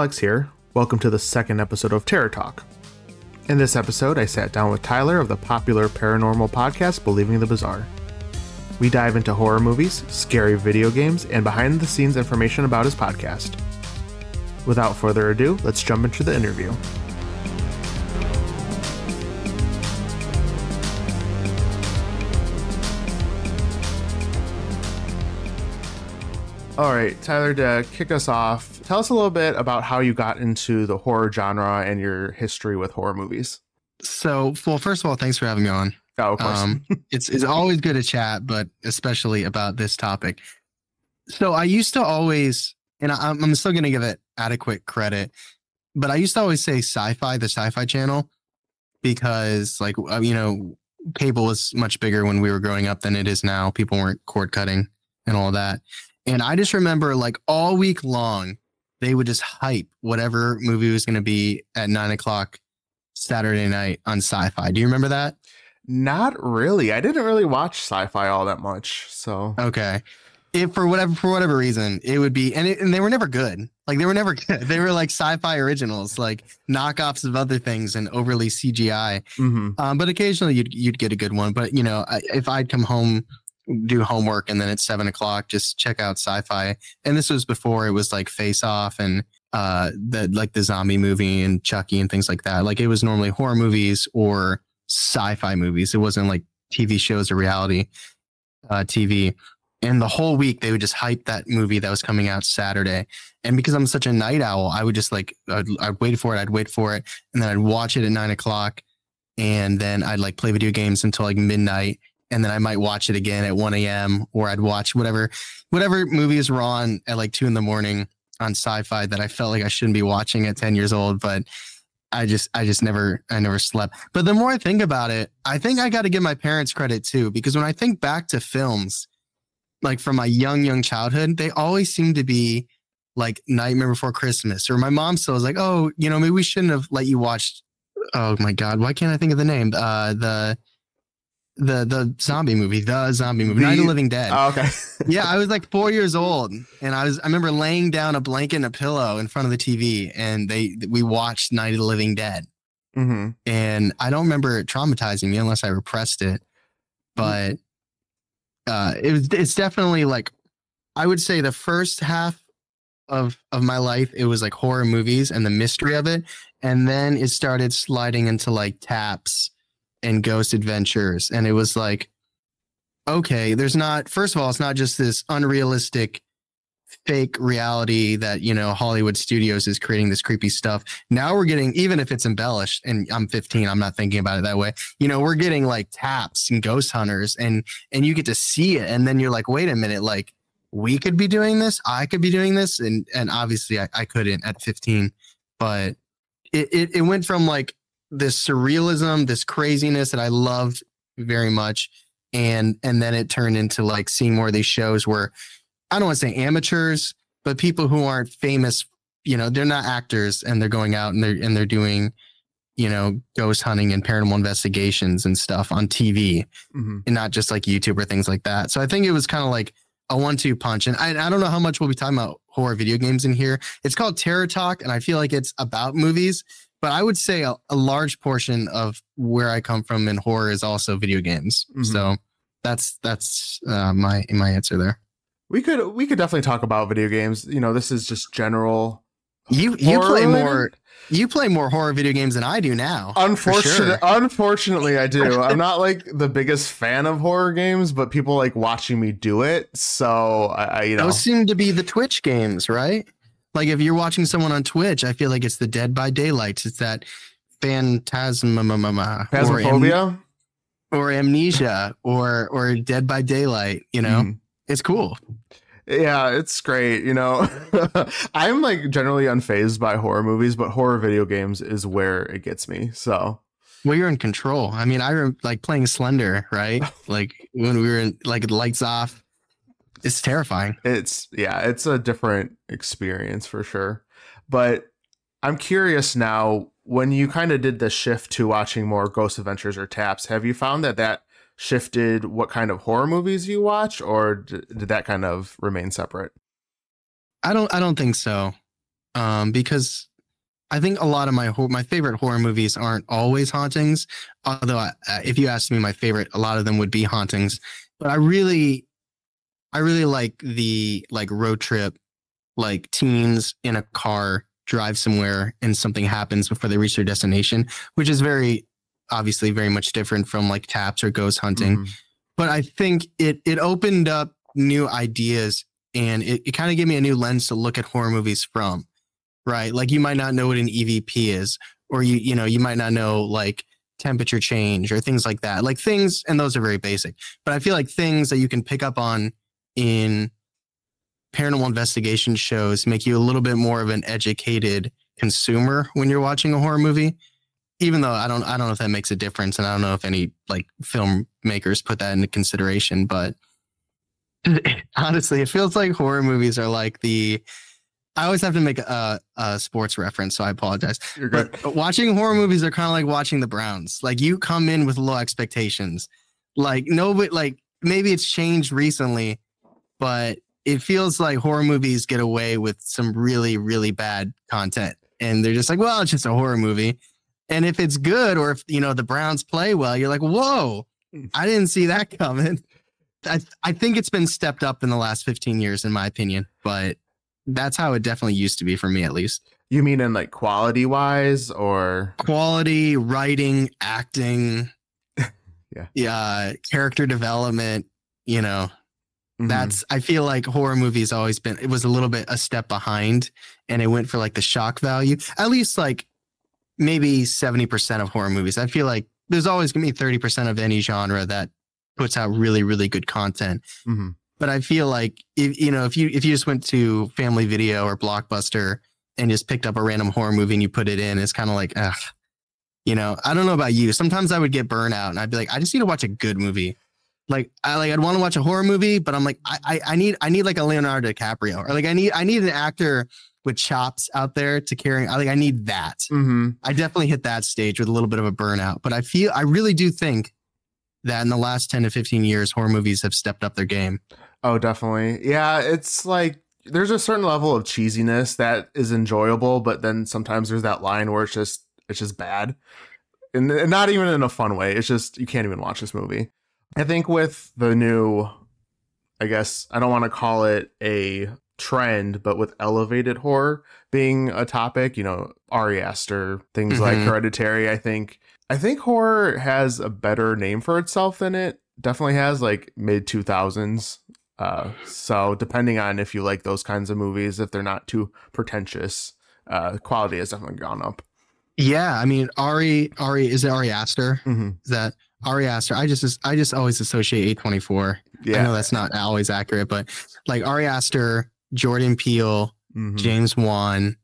Alex here. Welcome to the second episode of Terror Talk. In this episode, I sat down with Tyler of the popular paranormal podcast Believing the Bizarre. We dive into horror movies, scary video games, and behind the scenes information about his podcast. Without further ado, let's jump into the interview. All right, Tyler, to kick us off, tell us a little bit about how you got into the horror genre and your history with horror movies. So, well, first of all, thanks for having me on. Oh, of course. Um, it's it's always good to chat, but especially about this topic. So, I used to always, and I, I'm still going to give it adequate credit, but I used to always say sci-fi, the Sci-Fi Channel, because like uh, you know, cable was much bigger when we were growing up than it is now. People weren't cord cutting and all that. And I just remember like all week long, they would just hype whatever movie was going to be at nine o'clock Saturday night on sci fi. Do you remember that? Not really. I didn't really watch sci fi all that much. So, okay. If for whatever for whatever reason it would be and it, and they were never good like they were never good they were like sci-fi originals like knockoffs of other things and overly CGI mm-hmm. um, but occasionally you'd you'd get a good one but you know I, if I'd come home do homework and then at seven o'clock just check out sci-fi. And this was before it was like face off and uh the like the zombie movie and chucky and things like that. Like it was normally horror movies or sci-fi movies. It wasn't like tv shows or reality uh tv and the whole week they would just hype that movie that was coming out saturday. And because i'm such a night owl i would just like I'd, I'd wait for it i'd wait for it and then i'd watch it at nine o'clock and then i'd like play video games until like midnight and then I might watch it again at 1 a.m. or I'd watch whatever whatever movies were on at like two in the morning on sci-fi that I felt like I shouldn't be watching at 10 years old, but I just I just never I never slept. But the more I think about it, I think I got to give my parents credit too because when I think back to films like from my young young childhood, they always seem to be like Nightmare Before Christmas or my mom still was like, "Oh, you know, maybe we shouldn't have let you watch Oh my god, why can't I think of the name? Uh the the the zombie movie, the zombie movie, the, Night of the Living Dead. Oh, okay. yeah, I was like four years old, and I was I remember laying down a blanket and a pillow in front of the TV, and they we watched Night of the Living Dead. Mm-hmm. And I don't remember it traumatizing me unless I repressed it, but uh, it was it's definitely like I would say the first half of of my life it was like horror movies and the mystery of it, and then it started sliding into like taps and Ghost Adventures. And it was like, okay, there's not, first of all, it's not just this unrealistic fake reality that, you know, Hollywood Studios is creating this creepy stuff. Now we're getting, even if it's embellished, and I'm 15, I'm not thinking about it that way. You know, we're getting like taps and ghost hunters and, and you get to see it. And then you're like, wait a minute, like, we could be doing this. I could be doing this. And, and obviously I, I couldn't at 15, but it, it, it went from like this surrealism, this craziness that I loved very much. And and then it turned into like seeing more of these shows where I don't want to say amateurs, but people who aren't famous, you know, they're not actors and they're going out and they're and they're doing, you know, ghost hunting and paranormal investigations and stuff on TV mm-hmm. and not just like YouTube or things like that. So I think it was kind of like a one-two punch. And I, I don't know how much we'll be talking about horror video games in here. It's called Terror Talk, and I feel like it's about movies, but I would say a, a, large portion of where I come from in horror is also video games. Mm-hmm. So that's that's uh, my my answer there. We could we could definitely talk about video games. You know, this is just general. You you play more you play more horror video games than I do now. Unfortunately, sure. unfortunately, I do. I'm not like the biggest fan of horror games, but people like watching me do it. So I, I you know, those seem to be the Twitch games, right? Like if you're watching someone on Twitch, I feel like it's the Dead by Daylight. It's that phantasma, phasmophobia, or, or amnesia, or or Dead by Daylight. You know, mm. it's cool. Yeah, it's great. You know, I'm like generally unfazed by horror movies, but horror video games is where it gets me. So, well, you're in control. I mean, I remember like playing Slender, right? like when we were in, like lights off, it's terrifying. It's yeah, it's a different experience for sure. But I'm curious now when you kind of did the shift to watching more Ghost Adventures or Taps, have you found that that shifted what kind of horror movies you watch or did that kind of remain separate? I don't I don't think so. um, because I think a lot of my my favorite horror movies aren't always hauntings. Although, I, uh, if you ask me, my favorite, a lot of them would be hauntings. But I really, I really like the like road trip, like teens in a car drive somewhere and something happens before they reach their destination, which is very obviously very much different from like taps or ghost hunting. Mm-hmm. But I think it it opened up new ideas and it, it kind of gave me a new lens to look at horror movies from. Right. Like you might not know what an EVP is, or you, you know, you might not know like temperature change or things like that. Like things, and those are very basic. But I feel like things that you can pick up on in paranormal investigation shows make you a little bit more of an educated consumer when you're watching a horror movie. Even though I don't I don't know if that makes a difference and I don't know if any like filmmakers put that into consideration but honestly it feels like horror movies are like the I always have to make a, a sports reference so I apologize. You're good. But watching horror movies are kind of like watching the Browns. Like you come in with low expectations. Like no but like maybe it's changed recently but it feels like horror movies get away with some really really bad content and they're just like well it's just a horror movie and if it's good or if you know the Browns play well, you're like, whoa, hmm. I didn't see that coming. I I think it's been stepped up in the last 15 years, in my opinion, but that's how it definitely used to be for me, at least. You mean in like quality wise or quality, writing, acting, yeah, yeah, character development, you know. Mm-hmm. That's I feel like horror movies always been it was a little bit a step behind and it went for like the shock value. At least like maybe 70% of horror movies. I feel like there's always going to be 30% of any genre that puts out really, really good content. Mm-hmm. But I feel like if you know, if you if you just went to Family Video or Blockbuster and just picked up a random horror movie and you put it in, it's kind of like, ugh. You know, I don't know about you. Sometimes I would get burnout and I'd be like, I just need to watch a good movie. Like I like I'd want to watch a horror movie, but I'm like, I, I I need I need like a Leonardo DiCaprio or like I need I need an actor with chops out there to carry. I think I need that. Mm-hmm. I definitely hit that stage with a little bit of a burnout, but I feel I really do think that in the last 10 to 15 years, horror movies have stepped up their game. Oh, definitely. Yeah, it's like there's a certain level of cheesiness that is enjoyable, but then sometimes there's that line where it's just it's just bad. And, and not even in a fun way. It's just you can't even watch this movie. I think with the new I guess I don't want to call it a trend, but with elevated horror being a topic, you know, Ari Aster, things mm-hmm. like Hereditary, I think I think horror has a better name for itself than it definitely has like mid 2000s. Uh, so depending on if you like those kinds of movies, if they're not too pretentious, uh, quality has definitely gone up. Yeah, I mean Ari Ari is it Ari Aster? Mm-hmm. Is that Ari Aster? I just I just always associate A24. Yeah. I know that's not always accurate, but like Ari Aster Jordan Peele, mm-hmm. James Wan,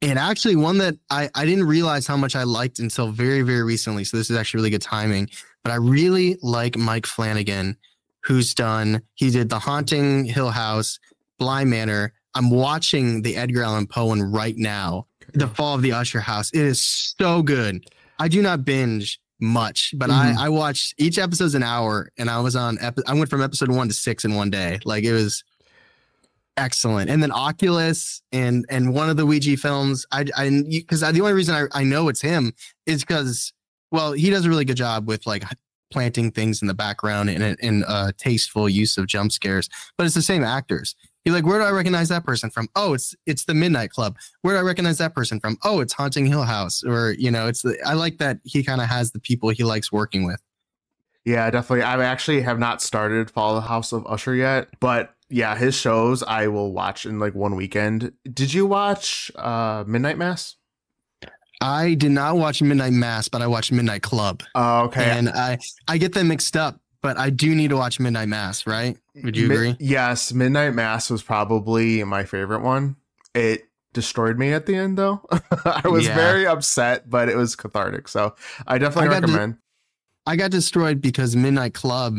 and actually one that I, I didn't realize how much I liked until very, very recently. So this is actually really good timing. But I really like Mike Flanagan, who's done, he did The Haunting Hill House, Bly Manor. I'm watching the Edgar Allan Poe one right now, The Fall of the Usher House. It is so good. I do not binge much, but mm-hmm. I, I watched each episode's an hour and I was on, epi- I went from episode one to six in one day. Like it was, excellent. And then Oculus and and one of the Ouija films, I I because I, the only reason I, I know it's him is because well he does a really good job with like planting things in the background and in a tasteful use of jump scares. But it's the same actors. You're like, where do I recognize that person from? Oh, it's it's the Midnight Club. Where do I recognize that person from? Oh, it's Haunting Hill House. Or you know, it's the I like that he kind of has the people he likes working with. Yeah, definitely. I actually have not started Fall of the House of Usher yet, but yeah, his shows I will watch in like one weekend. Did you watch uh Midnight Mass? I did not watch Midnight Mass, but I watched Midnight Club. Oh, okay. And I I get them mixed up, but I do need to watch Midnight Mass, right? Would you agree? yes, Midnight Mass was probably my favorite one. It destroyed me at the end though. I was yeah. very upset, but it was cathartic. So I definitely I recommend. De- I got destroyed because Midnight Club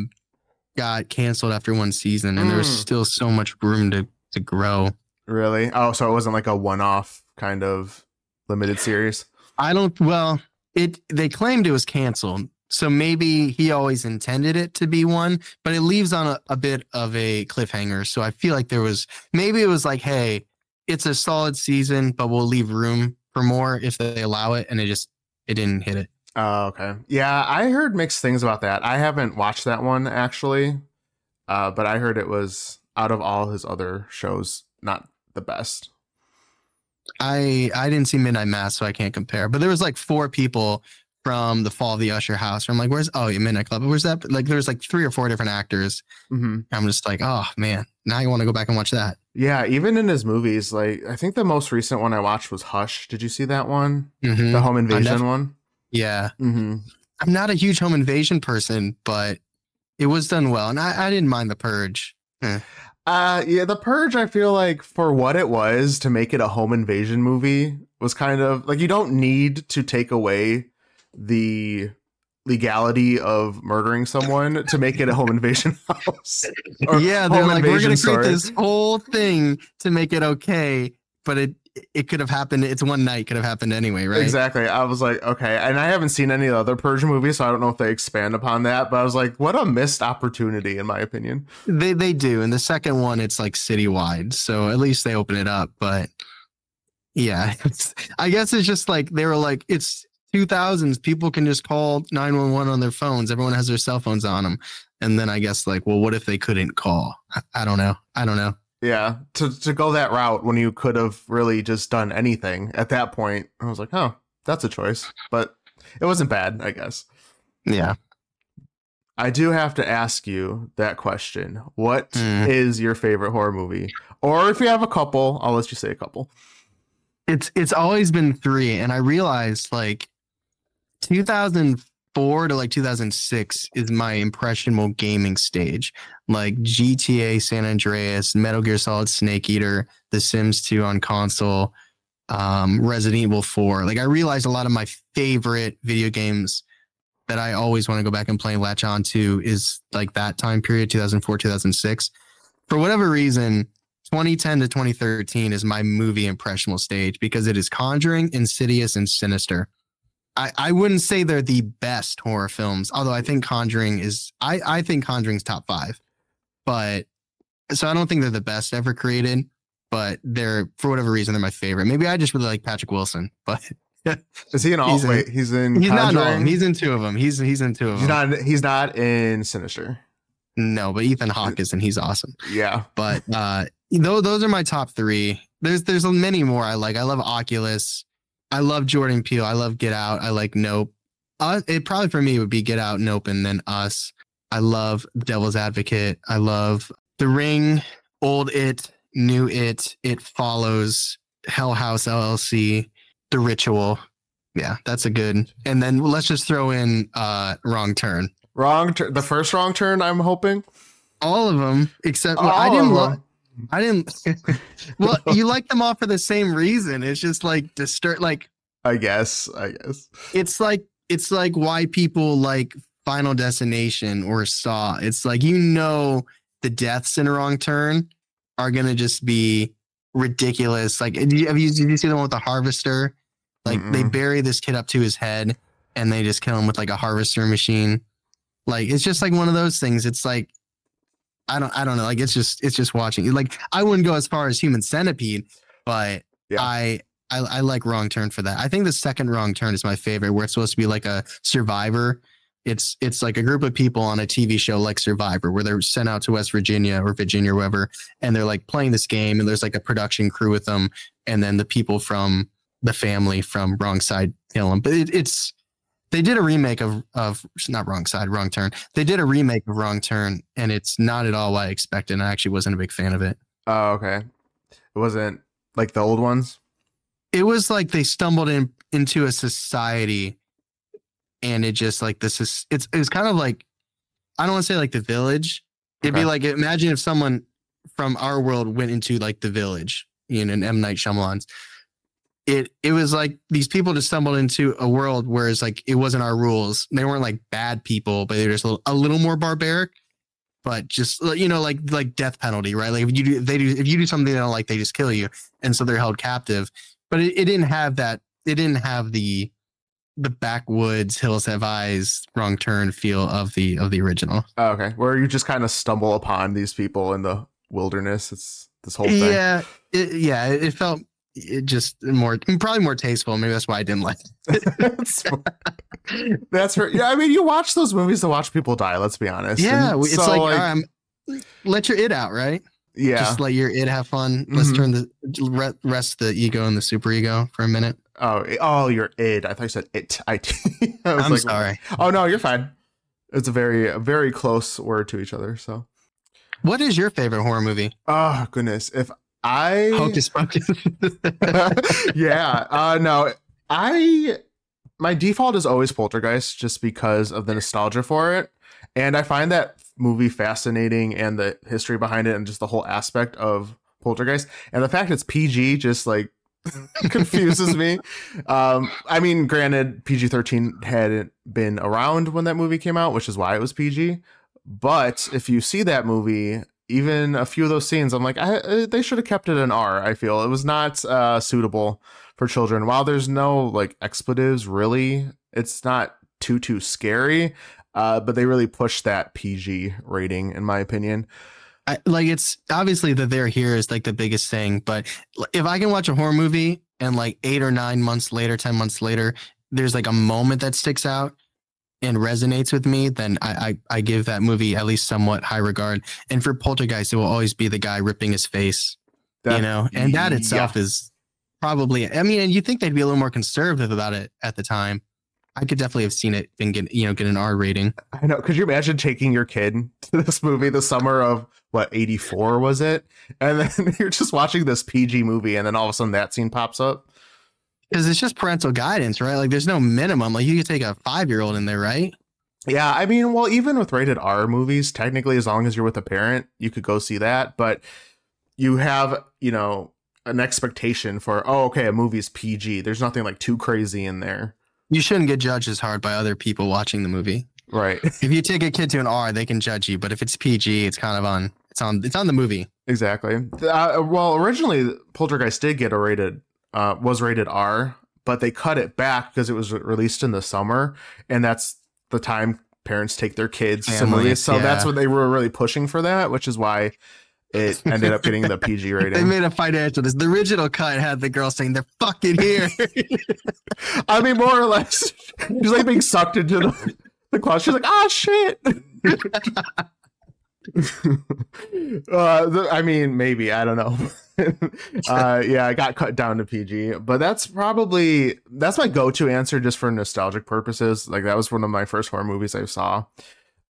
got canceled after one season, and mm. there was hmm. still so much room to to grow. Really? Oh, so it wasn't like a one-off kind of limited series. I don't. Well, it they claimed it was canceled, so maybe he always intended it to be one, but it leaves on a, a bit of a cliffhanger. So I feel like there was maybe it was like, hey, it's a solid season, but we'll leave room for more if they allow it. And it just it didn't hit it. Oh, okay. Yeah, I heard mixed things about that. I haven't watched that one actually, uh, but I heard it was out of all his other shows, not the best. I I didn't see Midnight Mass, so I can't compare. But there was like four people from the Fall of the Usher House. I'm like, where's oh yeah, Midnight Club? Where's that? Like, there's like three or four different actors. Mm-hmm. I'm just like, oh man, now you want to go back and watch that. Yeah, even in his movies, like I think the most recent one I watched was Hush. Did you see that one? Mm-hmm. The home invasion def- one. Yeah. Mm-hmm. I'm not a huge home invasion person, but it was done well, and I, I didn't mind the Purge. Eh. Uh, yeah, The Purge, I feel like for what it was to make it a home invasion movie was kind of like you don't need to take away the legality of murdering someone to make it a home invasion house. yeah, they're like, we're going to create this whole thing to make it okay, but it it could have happened. It's one night, could have happened anyway, right? Exactly. I was like, okay, and I haven't seen any other Persian movies, so I don't know if they expand upon that. But I was like, what a missed opportunity, in my opinion. They they do. And the second one, it's like citywide, so at least they open it up. But yeah, I guess it's just like they were like, it's 2000s. People can just call 911 on their phones. Everyone has their cell phones on them. And then I guess like, well, what if they couldn't call? I don't know. I don't know. Yeah, to to go that route when you could have really just done anything at that point. I was like, oh, that's a choice, but it wasn't bad, I guess. Yeah. I do have to ask you that question. What mm. is your favorite horror movie? Or if you have a couple, I'll let you say a couple. It's it's always been 3 and I realized like 2000 four to like 2006 is my impressionable gaming stage. Like GTA San Andreas, Metal Gear Solid Snake Eater, The Sims 2 on console, um, Resident Evil 4. Like I realized a lot of my favorite video games that I always want to go back and play and latch on to is like that time period, 2004, 2006. For whatever reason, 2010 to 2013 is my movie impressionable stage because it is Conjuring, Insidious, and Sinister. I, I wouldn't say they're the best horror films, although I think Conjuring is I, I think Conjuring's top five. But so I don't think they're the best ever created, but they're for whatever reason they're my favorite. Maybe I just really like Patrick Wilson, but is he in all? He's wait, in, he's in. He's Conjuring? not in all. He's in two of them. He's he's in two of he's them. Not he's not in Sinister. No, but Ethan Hawke is, and he's awesome. Yeah, but uh, those those are my top three. There's there's many more I like. I love Oculus. I love Jordan Peele. I love Get Out. I like Nope. Uh, it probably for me would be Get Out, Nope, and then Us. I love Devil's Advocate. I love The Ring, Old It, New It, It Follows, Hell House LLC, The Ritual. Yeah, that's a good. And then let's just throw in uh Wrong Turn. Wrong turn. The first wrong turn. I'm hoping. All of them except well, I didn't love. I didn't. well, you like them all for the same reason. It's just like disturb. Like I guess. I guess it's like it's like why people like Final Destination or Saw. It's like you know the deaths in a wrong turn are gonna just be ridiculous. Like, have you, have you, did you see the one with the harvester? Like Mm-mm. they bury this kid up to his head and they just kill him with like a harvester machine. Like it's just like one of those things. It's like I don't I don't know. Like it's just it's just watching. Like I wouldn't go as far as Human Centipede, but yeah. I, I I like Wrong Turn for that. I think the second Wrong Turn is my favorite, where it's supposed to be like a Survivor. It's it's like a group of people on a TV show like Survivor, where they're sent out to West Virginia or Virginia, or wherever, and they're like playing this game, and there's like a production crew with them, and then the people from the family from Wrong Side kill them. But it, it's they did a remake of of not wrong side, wrong turn. They did a remake of Wrong Turn, and it's not at all what I expected. And I actually wasn't a big fan of it. Oh, okay. It wasn't like the old ones. It was like they stumbled in into a society, and it just like this is it's it's kind of like I don't want to say like the village. It'd okay. be like imagine if someone from our world went into like the village, you know, in M Night Shyamalan's it it was like these people just stumbled into a world where it's like it wasn't our rules. They weren't like bad people, but they were just a little, a little more barbaric. But just you know, like like death penalty, right? Like if you do, they do, if you do something they don't like, they just kill you, and so they're held captive. But it, it didn't have that. It didn't have the the backwoods hills have eyes wrong turn feel of the of the original. Oh, okay, where you just kind of stumble upon these people in the wilderness. It's this whole thing. Yeah, it, yeah, it felt it just more probably more tasteful. Maybe that's why I didn't like it. that's right. Yeah, I mean, you watch those movies to watch people die. Let's be honest. Yeah, and it's so, like, like um, let your it out, right? Yeah, just let your it have fun. Let's mm-hmm. turn the rest the ego and the super ego for a minute. Oh, oh, your id. I thought you said it. I. I am like, sorry. Oh no, you're fine. It's a very, a very close word to each other. So, what is your favorite horror movie? Oh goodness, if I Hocus Pocus. yeah. Uh no. I my default is always Poltergeist just because of the nostalgia for it. And I find that movie fascinating and the history behind it and just the whole aspect of Poltergeist. And the fact it's PG just like confuses me. Um, I mean, granted, PG 13 hadn't been around when that movie came out, which is why it was PG. But if you see that movie even a few of those scenes, I'm like, I, uh, they should have kept it an R. I feel it was not uh, suitable for children. While there's no like expletives, really, it's not too too scary. Uh, but they really pushed that PG rating, in my opinion. I, like it's obviously that they're here is like the biggest thing. But if I can watch a horror movie and like eight or nine months later, ten months later, there's like a moment that sticks out and resonates with me, then I, I, I give that movie at least somewhat high regard. And for Poltergeist, it will always be the guy ripping his face, that, you know, and that itself yeah. is probably. I mean, and you think they'd be a little more conservative about it at the time. I could definitely have seen it and get you know get an R rating. I know. Could you imagine taking your kid to this movie the summer of what eighty four was it, and then you're just watching this PG movie, and then all of a sudden that scene pops up because it's just parental guidance, right? Like there's no minimum. Like you could take a five year old in there, right? Yeah, I mean, well, even with rated R movies, technically, as long as you're with a parent, you could go see that. But you have, you know, an expectation for, oh, okay, a movie's PG. There's nothing like too crazy in there. You shouldn't get judged as hard by other people watching the movie. Right. if you take a kid to an R, they can judge you. But if it's PG, it's kind of on. It's on. It's on the movie. Exactly. Uh, well, originally, Poltergeist did get a rated uh, was rated R, but they cut it back because it was released in the summer, and that's the time parents take their kids Families, to movies. So yeah. that's what they were really pushing for that, which is why it ended up getting the PG rating. they made a financial. The original cut had the girl saying they're fucking here. I mean, more or less, she's like being sucked into the, the closet. She's like, "Ah, oh, shit." uh, the, I mean, maybe I don't know. uh, yeah, I got cut down to PG, but that's probably that's my go-to answer just for nostalgic purposes. Like that was one of my first horror movies I saw.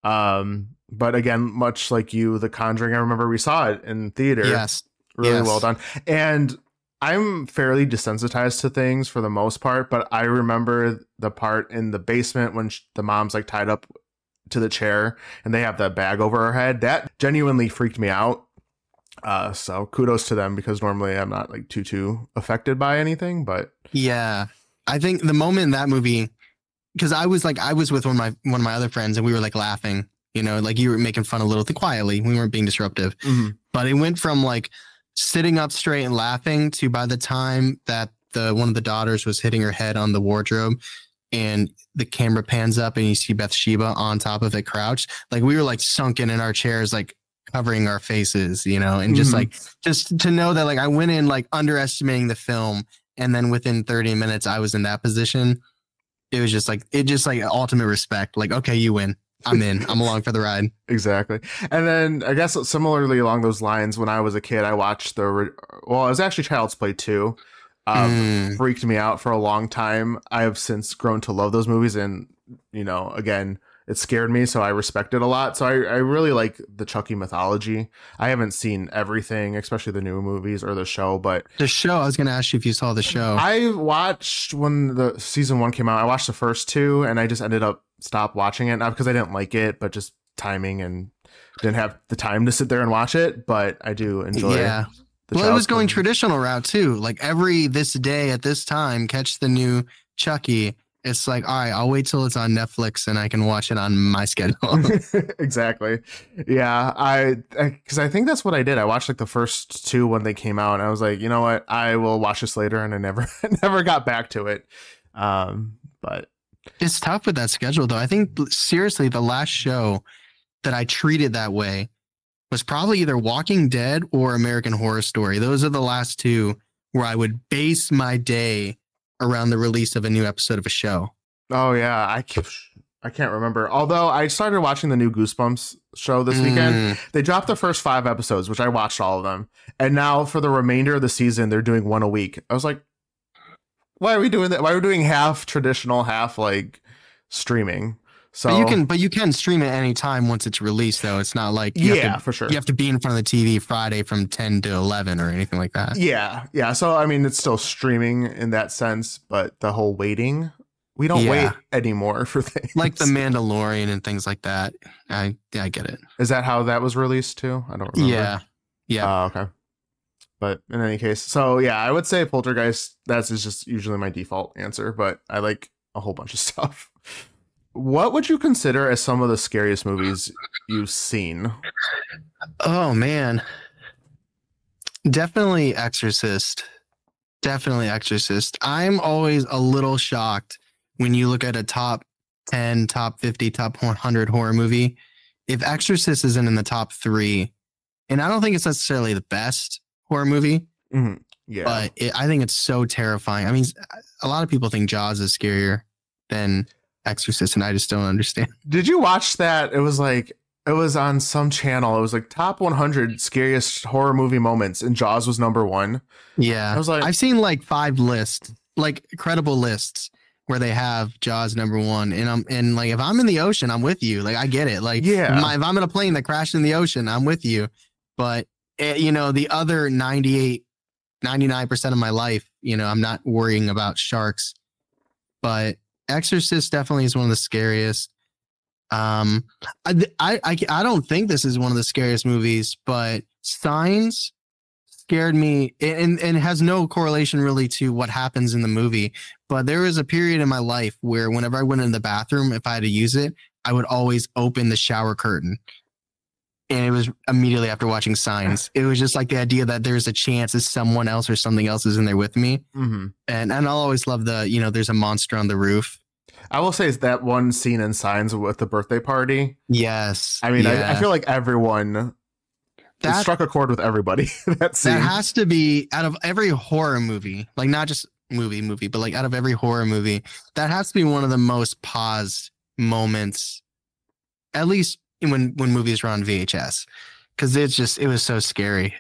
Um, but again, much like you, The Conjuring, I remember we saw it in theater. Yes, really yes. well done. And I'm fairly desensitized to things for the most part, but I remember the part in the basement when the mom's like tied up to the chair and they have the bag over her head. That genuinely freaked me out. Uh, so kudos to them because normally I'm not like too too affected by anything, but yeah, I think the moment in that movie, because I was like I was with one of my one of my other friends and we were like laughing, you know, like you were making fun a little thing quietly. We weren't being disruptive, mm-hmm. but it went from like sitting up straight and laughing to by the time that the one of the daughters was hitting her head on the wardrobe and the camera pans up and you see Bathsheba on top of it crouched. Like we were like sunken in our chairs, like covering our faces, you know, and just mm-hmm. like just to know that like I went in like underestimating the film and then within 30 minutes I was in that position. It was just like it just like ultimate respect. Like, okay, you win. I'm in. I'm along for the ride. Exactly. And then I guess similarly along those lines, when I was a kid, I watched the well, it was actually Child's Play 2 um, mm. freaked me out for a long time. I have since grown to love those movies, and you know, again, it scared me, so I respect it a lot. So I, I really like the Chucky mythology. I haven't seen everything, especially the new movies or the show, but the show. I was going to ask you if you saw the show. I watched when the season one came out. I watched the first two, and I just ended up stop watching it not because I didn't like it, but just timing and didn't have the time to sit there and watch it. But I do enjoy. Yeah well, it was going traditional route too. Like every this day at this time, catch the new Chucky. It's like, all right, I'll wait till it's on Netflix and I can watch it on my schedule. exactly. Yeah, I because I, I, think that's what I did. I watched like the first two when they came out, and I was like, you know what, I will watch this later, and I never never got back to it. Um, but it's tough with that schedule, though. I think seriously, the last show that I treated that way was probably either Walking Dead or American Horror Story. Those are the last two where I would base my day around the release of a new episode of a show. Oh yeah, I can't, I can't remember. Although I started watching the new Goosebumps show this weekend. Mm. They dropped the first 5 episodes, which I watched all of them. And now for the remainder of the season, they're doing one a week. I was like, why are we doing that? Why are we doing half traditional, half like streaming? So but you can, but you can stream it anytime once it's released. Though it's not like yeah, to, for sure. You have to be in front of the TV Friday from ten to eleven or anything like that. Yeah, yeah. So I mean, it's still streaming in that sense, but the whole waiting, we don't yeah. wait anymore for things like the Mandalorian and things like that. I I get it. Is that how that was released too? I don't remember. Yeah, yeah. Uh, okay. But in any case, so yeah, I would say Poltergeist. That's just usually my default answer, but I like a whole bunch of stuff. What would you consider as some of the scariest movies you've seen? Oh man. Definitely Exorcist. Definitely Exorcist. I'm always a little shocked when you look at a top 10, top 50, top 100 horror movie. If Exorcist isn't in the top three, and I don't think it's necessarily the best horror movie, mm-hmm. yeah, but it, I think it's so terrifying. I mean, a lot of people think Jaws is scarier than Exorcist, and I just don't understand. Did you watch that? It was like it was on some channel. It was like top 100 scariest horror movie moments, and Jaws was number one. Yeah, I was like, I've seen like five lists, like credible lists where they have Jaws number one, and I'm and like if I'm in the ocean, I'm with you. Like I get it. Like yeah, my, if I'm in a plane that crashed in the ocean, I'm with you. But it, eh, you know the other 98, 99 percent of my life, you know, I'm not worrying about sharks. But Exorcist definitely is one of the scariest. Um, I, I, I, I don't think this is one of the scariest movies, but Signs scared me and, and has no correlation really to what happens in the movie. But there was a period in my life where whenever I went in the bathroom, if I had to use it, I would always open the shower curtain and it was immediately after watching Signs. It was just like the idea that there's a chance that someone else or something else is in there with me, mm-hmm. and and I'll always love the you know there's a monster on the roof. I will say is that one scene in Signs with the birthday party. Yes, I mean yeah. I, I, feel like everyone that struck a chord with everybody. that scene that has to be out of every horror movie, like not just movie movie, but like out of every horror movie, that has to be one of the most paused moments, at least when when movies were on VHS because it's just it was so scary.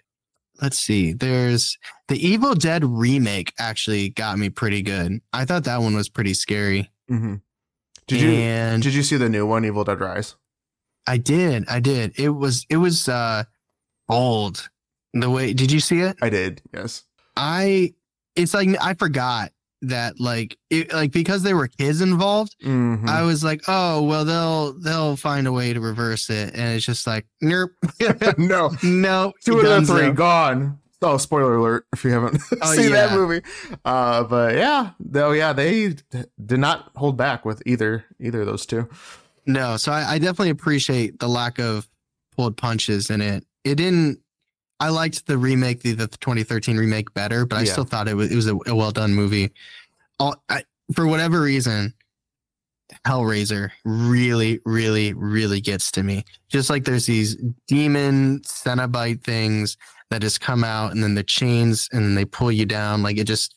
Let's see. There's the Evil Dead remake actually got me pretty good. I thought that one was pretty scary. Mm-hmm. Did and you did you see the new one, Evil Dead Rise? I did. I did. It was it was uh old. The way did you see it? I did. Yes. I it's like I forgot that like it like because there were kids involved mm-hmm. i was like oh well they'll they'll find a way to reverse it and it's just like nope no no two of the three gone oh spoiler alert if you haven't oh, seen yeah. that movie uh but yeah though yeah they did not hold back with either either of those two no so I, I definitely appreciate the lack of pulled punches in it it didn't I liked the remake, the, the 2013 remake better, but I yeah. still thought it was it was a, a well done movie. All, I, for whatever reason, Hellraiser really, really, really gets to me. Just like there's these demon Cenobite things that has come out, and then the chains, and then they pull you down. Like it just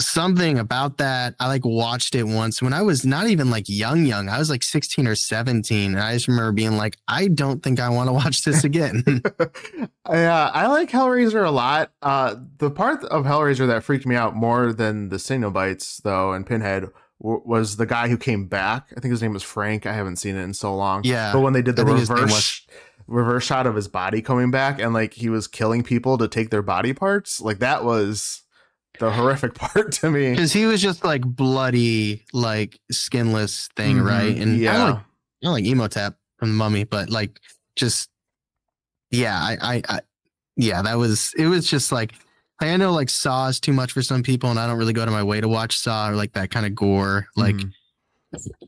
something about that. I like watched it once when I was not even like young, young. I was like 16 or 17. And I just remember being like, I don't think I want to watch this again. yeah, I like Hellraiser a lot. Uh, the part of Hellraiser that freaked me out more than the Cenobites, though, and Pinhead was the guy who came back. I think his name was Frank. I haven't seen it in so long. Yeah. But when they did the reverse reverse shot of his body coming back and like he was killing people to take their body parts, like that was the horrific part to me because he was just like bloody, like skinless thing, mm-hmm. right? And yeah, I don't like, I like Imhotep from the Mummy, but like just yeah, I, I, I yeah, that was it. Was just like I know like Saw is too much for some people, and I don't really go to my way to watch Saw or like that kind of gore, like mm-hmm.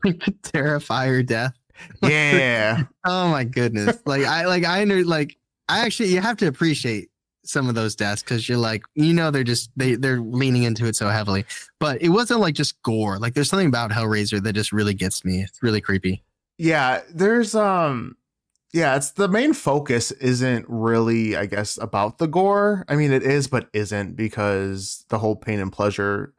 Terrifier death. Yeah. oh my goodness. Like I like I know like I actually you have to appreciate some of those deaths because you're like, you know, they're just they they're leaning into it so heavily. But it wasn't like just gore. Like there's something about Hellraiser that just really gets me. It's really creepy. Yeah, there's um yeah, it's the main focus isn't really, I guess, about the gore. I mean, it is, but isn't because the whole pain and pleasure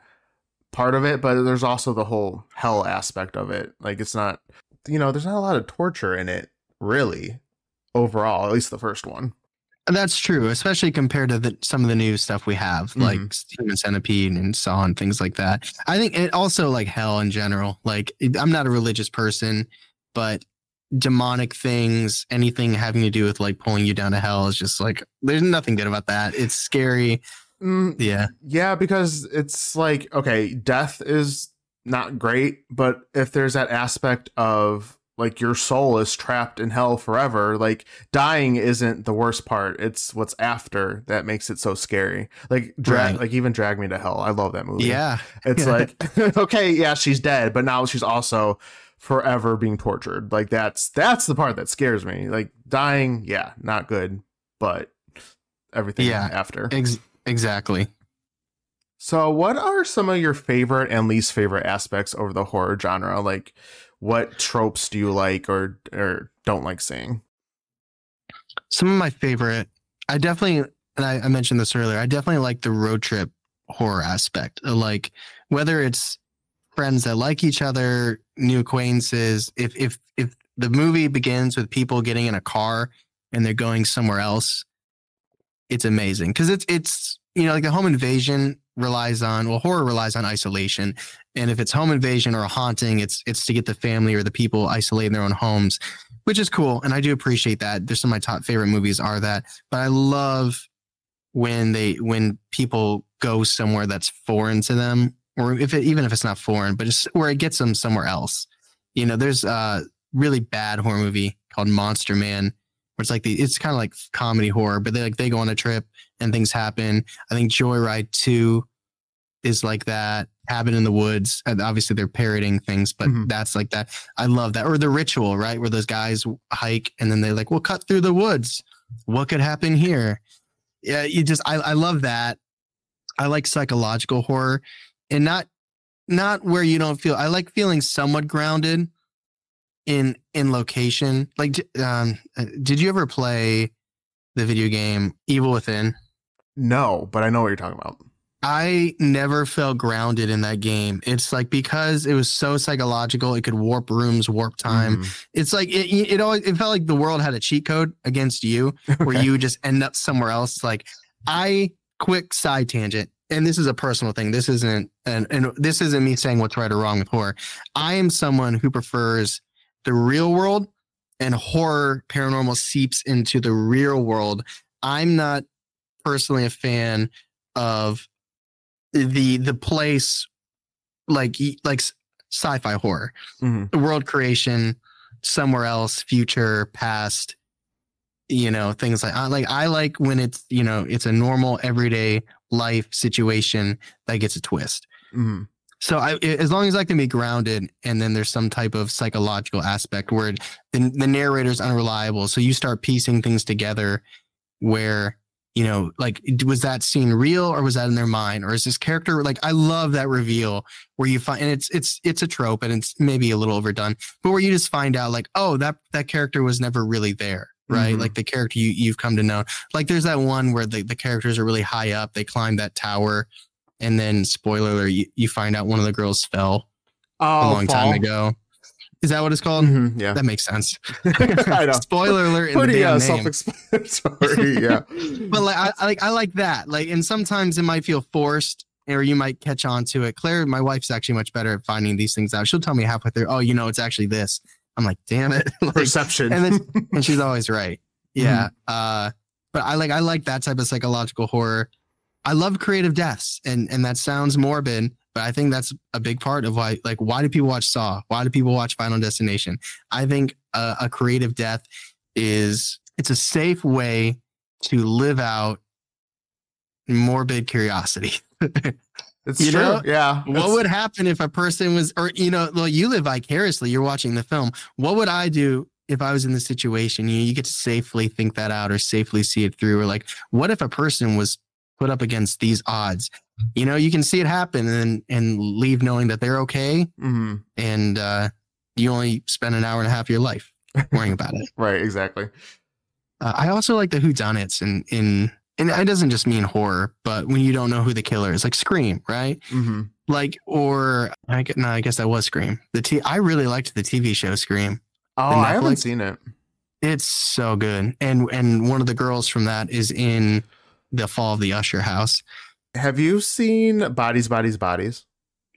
part of it, but there's also the whole hell aspect of it. Like, it's not, you know, there's not a lot of torture in it, really, overall, at least the first one. That's true, especially compared to the, some of the new stuff we have, mm-hmm. like Human Centipede and Saw and things like that. I think it also like hell in general. Like, I'm not a religious person, but demonic things, anything having to do with like pulling you down to hell is just like there's nothing good about that. It's scary. Mm, yeah. Yeah, because it's like, okay, death is not great, but if there's that aspect of like your soul is trapped in hell forever, like dying isn't the worst part. It's what's after that makes it so scary. Like drag right. like even Drag Me to Hell. I love that movie. Yeah. It's like okay, yeah, she's dead, but now she's also forever being tortured. Like that's that's the part that scares me. Like dying, yeah, not good, but everything yeah, after. Ex- exactly. So, what are some of your favorite and least favorite aspects over the horror genre? Like, what tropes do you like or or don't like seeing? Some of my favorite, I definitely, and I, I mentioned this earlier. I definitely like the road trip horror aspect. Like whether it's friends that like each other, new acquaintances. If if if the movie begins with people getting in a car and they're going somewhere else, it's amazing because it's it's you know like a home invasion relies on well horror relies on isolation. And if it's home invasion or a haunting it's it's to get the family or the people isolated in their own homes which is cool. And i do appreciate that. There's some of my top favorite movies are that. But i love when they when people go somewhere that's foreign to them or if it, even if it's not foreign, but just where it gets them somewhere else. You know, there's a really bad horror movie called Monster Man, where it's like the it's kind of like comedy horror, but they like they go on a trip and things happen. I think Joyride Two is like that. Cabin in the Woods. And Obviously, they're parroting things, but mm-hmm. that's like that. I love that. Or the Ritual, right, where those guys hike and then they like, we'll cut through the woods. What could happen here? Yeah, you just I I love that. I like psychological horror and not not where you don't feel. I like feeling somewhat grounded in in location. Like, um, uh, did you ever play the video game Evil Within? No, but I know what you're talking about. I never felt grounded in that game. It's like because it was so psychological, it could warp rooms, warp time. Mm. It's like it, it always it felt like the world had a cheat code against you, where okay. you just end up somewhere else. Like I quick side tangent and this is a personal thing. This isn't and and this isn't me saying what's right or wrong with horror. I am someone who prefers the real world and horror paranormal seeps into the real world. I'm not personally a fan of the the place like like sci-fi horror. Mm-hmm. The world creation somewhere else, future, past, you know, things like I like I like when it's, you know, it's a normal everyday life situation that gets a twist. Mm-hmm. So I, as long as I can be grounded, and then there's some type of psychological aspect where the, the narrator is unreliable, so you start piecing things together, where you know, like, was that scene real or was that in their mind, or is this character like? I love that reveal where you find, and it's it's it's a trope, and it's maybe a little overdone, but where you just find out like, oh, that that character was never really there right? Mm-hmm. Like the character you, you've come to know. Like there's that one where the, the characters are really high up, they climb that tower, and then spoiler alert, you, you find out one of the girls fell oh, a long fall. time ago. Is that what it's called? Mm-hmm, yeah, that makes sense. I know. Spoiler alert! Pretty uh, self-explanatory. yeah, but like I, I like I like that. Like, and sometimes it might feel forced, or you might catch on to it. Claire, my wife's actually much better at finding these things out. She'll tell me halfway through, "Oh, you know, it's actually this." I'm like, damn it. like, Perception. And then and she's always right. Yeah. Mm. Uh but I like I like that type of psychological horror. I love creative deaths and and that sounds morbid, but I think that's a big part of why like why do people watch Saw? Why do people watch Final Destination? I think a, a creative death is it's a safe way to live out morbid curiosity. It's you true. Know? Yeah. What would happen if a person was, or, you know, well, you live vicariously, you're watching the film. What would I do if I was in the situation? You, you get to safely think that out or safely see it through. Or like, what if a person was put up against these odds? You know, you can see it happen and, and leave knowing that they're okay. Mm-hmm. And, uh, you only spend an hour and a half of your life. worrying about it. right, exactly. Uh, I also like the whodunits in in and it doesn't just mean horror, but when you don't know who the killer is, like Scream, right? Mm-hmm. Like, or I get no, I guess that was Scream. The t I really liked the TV show Scream. Oh, I haven't seen it. It's so good, and and one of the girls from that is in the Fall of the Usher House. Have you seen Bodies, Bodies, Bodies?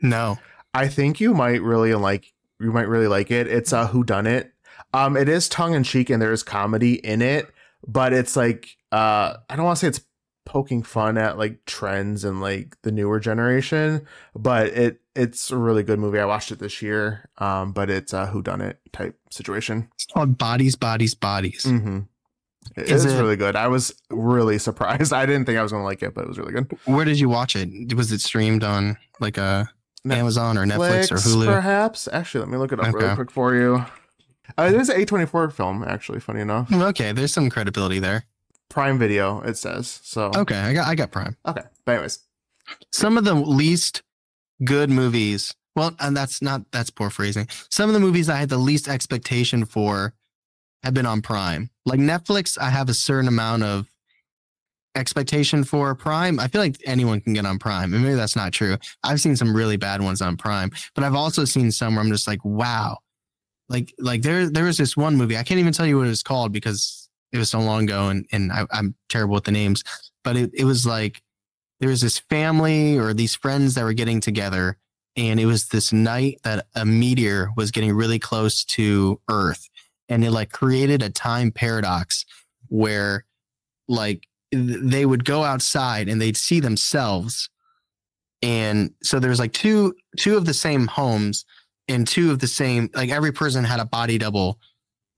No, I think you might really like. You might really like it. It's a Who Done It. Um, it is tongue in cheek and there is comedy in it, but it's like uh, I don't want to say it's poking fun at like trends and like the newer generation, but it it's a really good movie. I watched it this year, um, but it's a Who Done It type situation. It's called Bodies, Bodies, Bodies. Mm-hmm. It is it, really good. I was really surprised. I didn't think I was going to like it, but it was really good. Where did you watch it? Was it streamed on like a Netflix, Amazon or Netflix or Hulu? Perhaps. Actually, let me look it up okay. really quick for you. Uh, it is an A24 film, actually, funny enough. Okay, there's some credibility there. Prime Video, it says. So Okay, I got I got Prime. Okay. But anyways. Some of the least good movies. Well, and that's not that's poor phrasing. Some of the movies I had the least expectation for have been on Prime. Like Netflix, I have a certain amount of expectation for Prime. I feel like anyone can get on Prime. And maybe that's not true. I've seen some really bad ones on Prime, but I've also seen some where I'm just like, wow, like like there there was this one movie. I can't even tell you what it was called because it was so long ago and and I, am terrible with the names. But it it was like there was this family or these friends that were getting together, and it was this night that a meteor was getting really close to Earth, and it like created a time paradox where like they would go outside and they'd see themselves. And so there's like two two of the same homes and two of the same like every person had a body double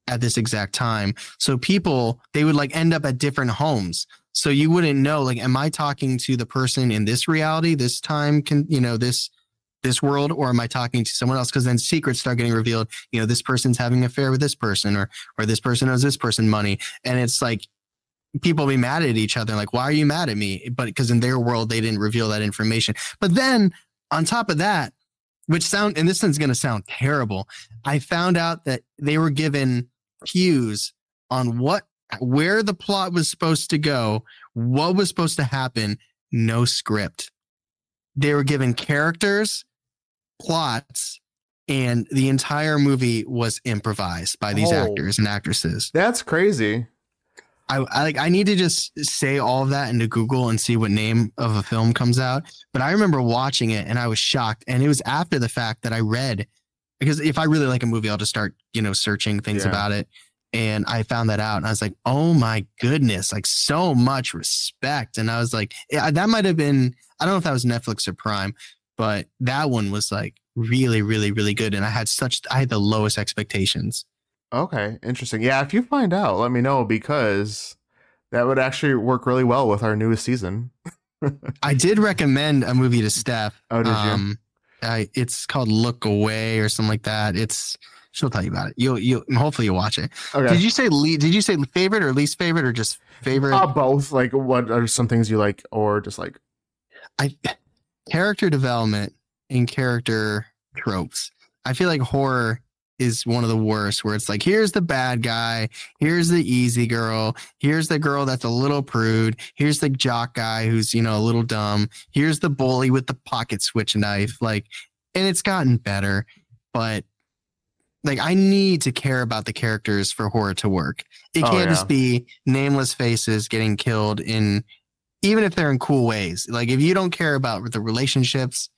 at this exact time. So people they would like end up at different homes. So you wouldn't know like am i talking to the person in this reality this time can you know this this world or am i talking to someone else? Because then secrets start getting revealed. You know this person's having an affair with this person or or this person owes this person money. And it's like people be mad at each other like why are you mad at me? But because in their world they didn't reveal that information. But then on top of that which sound and this is going to sound terrible i found out that they were given cues on what where the plot was supposed to go what was supposed to happen no script. They were given characters plots and the entire movie was improvised by these oh, actors and actresses that's crazy I, I like I need to just say all of that into Google and see what name of a film comes out. But I remember watching it and I was shocked. And it was after the fact that I read because if I really like a movie, I'll just start, you know, searching things yeah. about it. And I found that out and I was like, oh my goodness, like so much respect. And I was like, yeah, that might have been, I don't know if that was Netflix or Prime, but that one was like really, really, really good. And I had such, I had the lowest expectations. Okay, interesting. Yeah, if you find out, let me know because that would actually work really well with our newest season. I did recommend a movie to Steph. Oh, did um, you? I, it's called Look Away or something like that. It's she'll tell you about it. You'll you hopefully you'll watch it. Okay. Did you say le- did you say favorite or least favorite or just favorite? Uh, both. Like what are some things you like or dislike? I character development and character tropes. I feel like horror is one of the worst where it's like here's the bad guy here's the easy girl here's the girl that's a little prude here's the jock guy who's you know a little dumb here's the bully with the pocket switch knife like and it's gotten better but like i need to care about the characters for horror to work it oh, can't yeah. just be nameless faces getting killed in even if they're in cool ways like if you don't care about the relationships